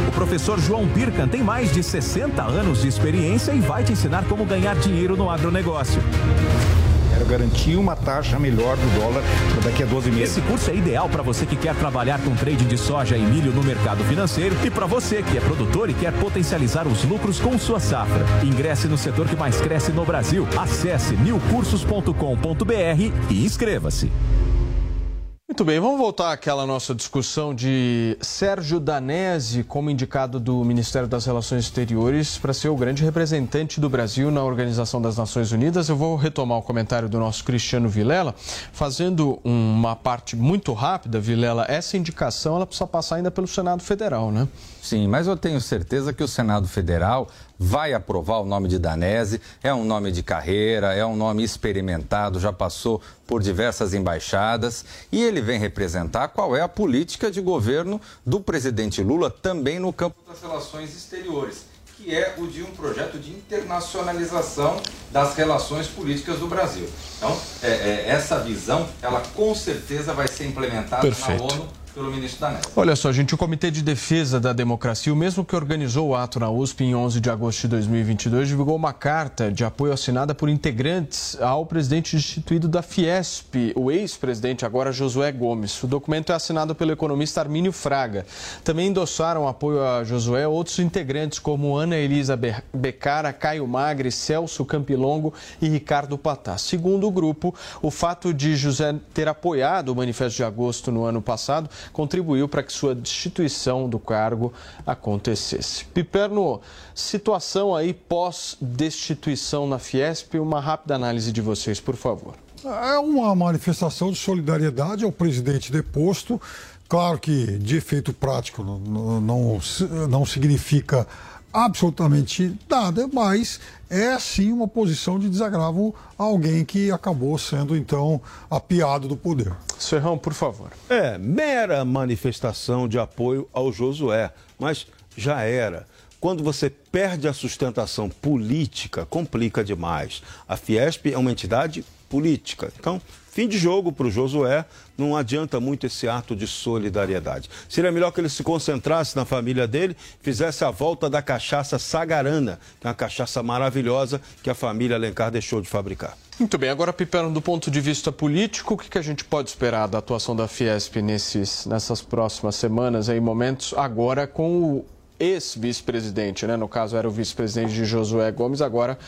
[SPEAKER 17] O professor João Birkan tem mais de 60 anos de experiência e vai te ensinar como ganhar dinheiro no agronegócio.
[SPEAKER 18] Quero garantir uma taxa melhor do dólar para daqui a 12 meses.
[SPEAKER 17] Esse curso é ideal para você que quer trabalhar com trading de soja e milho no mercado financeiro e para você que é produtor e quer potencializar os lucros com sua safra. Ingresse no setor que mais cresce no Brasil. Acesse newcursos.com.br e inscreva-se.
[SPEAKER 3] Muito bem, vamos voltar àquela nossa discussão de Sérgio Danese como indicado do Ministério das Relações Exteriores para ser o grande representante do Brasil na Organização das Nações Unidas. Eu vou retomar o comentário do nosso Cristiano Vilela, fazendo uma parte muito rápida, Vilela. Essa indicação ela precisa passar ainda pelo Senado Federal, né?
[SPEAKER 5] Sim, mas eu tenho certeza que o Senado Federal vai aprovar o nome de Danese. É um nome de carreira, é um nome experimentado, já passou por diversas embaixadas e ele vem representar qual é a política de governo do presidente Lula também no campo das relações exteriores, que é o de um projeto de internacionalização das relações políticas do Brasil. Então, é, é, essa visão, ela com certeza vai ser implementada
[SPEAKER 3] Perfeito.
[SPEAKER 5] na ONU pelo ministro Danese.
[SPEAKER 3] Olha só, gente, o Comitê de Defesa da Democracia, o mesmo que organizou o ato na USP em 11 de agosto de 2022, divulgou uma carta de apoio assinada por integrantes ao presidente instituído da Fiesp, o ex-presidente agora Josué Gomes. O documento é assinado pelo economista Armínio Fraga. Também endossaram apoio a Josué outros integrantes como Ana Elisa Becara, Caio Magre, Celso Campilongo e Ricardo Patá. Segundo o grupo, o fato de José ter apoiado o manifesto de agosto no ano passado contribuiu para que sua destituição do cargo acontecesse. Piperno, situação aí pós-destituição na Fiesp, uma rápida análise de vocês, por favor.
[SPEAKER 6] É uma manifestação de solidariedade ao presidente deposto. Claro que de efeito prático não, não, não significa absolutamente nada, mas é sim uma posição de desagravo a alguém que acabou sendo então apiado do poder.
[SPEAKER 3] Serrão, por favor.
[SPEAKER 7] É, mera manifestação de apoio ao Josué, mas já era. Quando você perde a sustentação política, complica demais. A Fiesp é uma entidade política. Então, fim de jogo para o Josué, não adianta muito esse ato de solidariedade. Seria melhor que ele se concentrasse na família dele, fizesse a volta da cachaça Sagarana, que é uma cachaça maravilhosa que a família Alencar deixou de fabricar.
[SPEAKER 3] Muito bem, agora, Piperno, do ponto de vista político, o que, que a gente pode esperar da atuação da Fiesp nesses, nessas próximas semanas, aí, momentos, agora com o ex-vice-presidente, né? No caso, era o vice-presidente de Josué Gomes, agora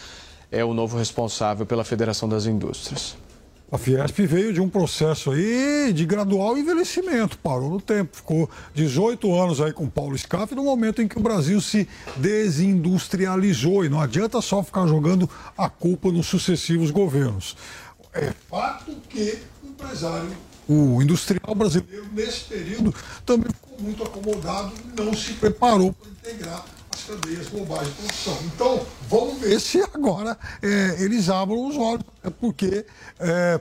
[SPEAKER 3] é o novo responsável pela Federação das Indústrias.
[SPEAKER 6] A Fiesp veio de um processo aí de gradual envelhecimento, parou no tempo, ficou 18 anos aí com Paulo Scaff no momento em que o Brasil se desindustrializou e não adianta só ficar jogando a culpa nos sucessivos governos. É fato que o empresário, o industrial brasileiro nesse período também ficou muito acomodado e não se preparou para integrar cadeias globais de produção. Então, vamos ver se agora é, eles abram os olhos, porque é,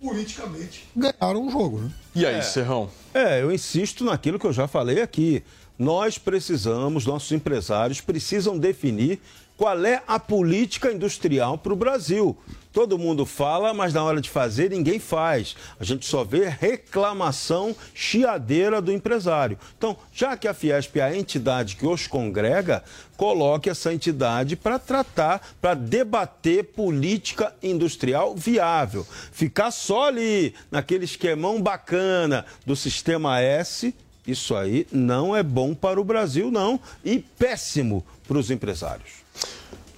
[SPEAKER 6] politicamente ganharam o jogo. Né?
[SPEAKER 3] E aí,
[SPEAKER 7] É.
[SPEAKER 3] Serrão?
[SPEAKER 7] É, eu insisto naquilo que eu já falei aqui. Nós precisamos, nossos empresários precisam definir qual é a política industrial para o Brasil. Todo mundo fala, mas na hora de fazer ninguém faz. A gente só vê reclamação chiadeira do empresário. Então, já que a Fiesp é a entidade que os congrega, coloque essa entidade para tratar, para debater política industrial viável. Ficar só ali naquele esquemão bacana do sistema S, isso aí não é bom para o Brasil, não, e péssimo para os empresários.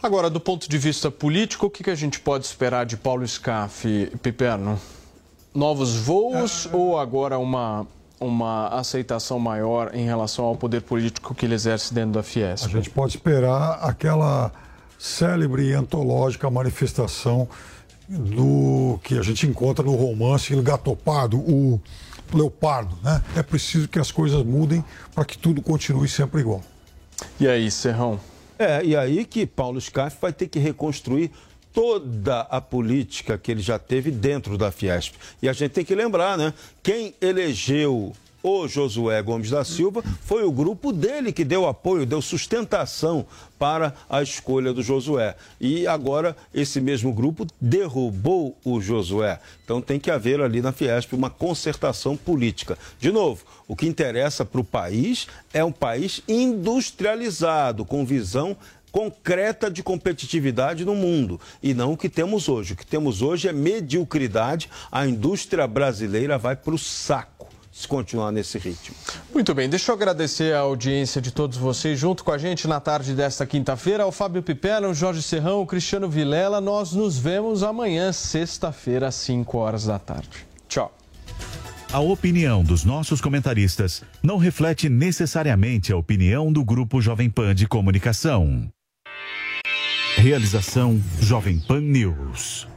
[SPEAKER 3] Agora, do ponto de vista político, o que, que a gente pode esperar de Paulo Scaff, Piperno? Novos voos ou agora uma, uma aceitação maior em relação ao poder político que ele exerce dentro da Fiesp?
[SPEAKER 6] A gente pode esperar aquela célebre e antológica manifestação do que a gente encontra no romance Il Gatopado, o Leopardo. Né? É preciso que as coisas mudem para que tudo continue sempre igual.
[SPEAKER 3] E aí, Serrão?
[SPEAKER 7] É, e aí que Paulo Scaff vai ter que reconstruir toda a política que ele já teve dentro da Fiesp. E a gente tem que lembrar, né? Quem elegeu o Josué Gomes da Silva foi o grupo dele que deu apoio, deu sustentação para a escolha do Josué. E agora esse mesmo grupo derrubou o Josué. Então tem que haver ali na Fiesp uma concertação política. De novo, o que interessa para o país é um país industrializado, com visão concreta de competitividade no mundo e não o que temos hoje. O que temos hoje é mediocridade. A indústria brasileira vai para o saco se continuar nesse ritmo.
[SPEAKER 3] Muito bem, deixa eu agradecer a audiência de todos vocês junto com a gente na tarde desta quinta-feira. Ao Fábio Pipela, o Jorge Serrão, o Cristiano Vilela. Nós nos vemos amanhã, sexta-feira, às 5 horas da tarde. Tchau.
[SPEAKER 14] A opinião dos nossos comentaristas não reflete necessariamente a opinião do Grupo Jovem Pan de Comunicação. Realização Jovem Pan News.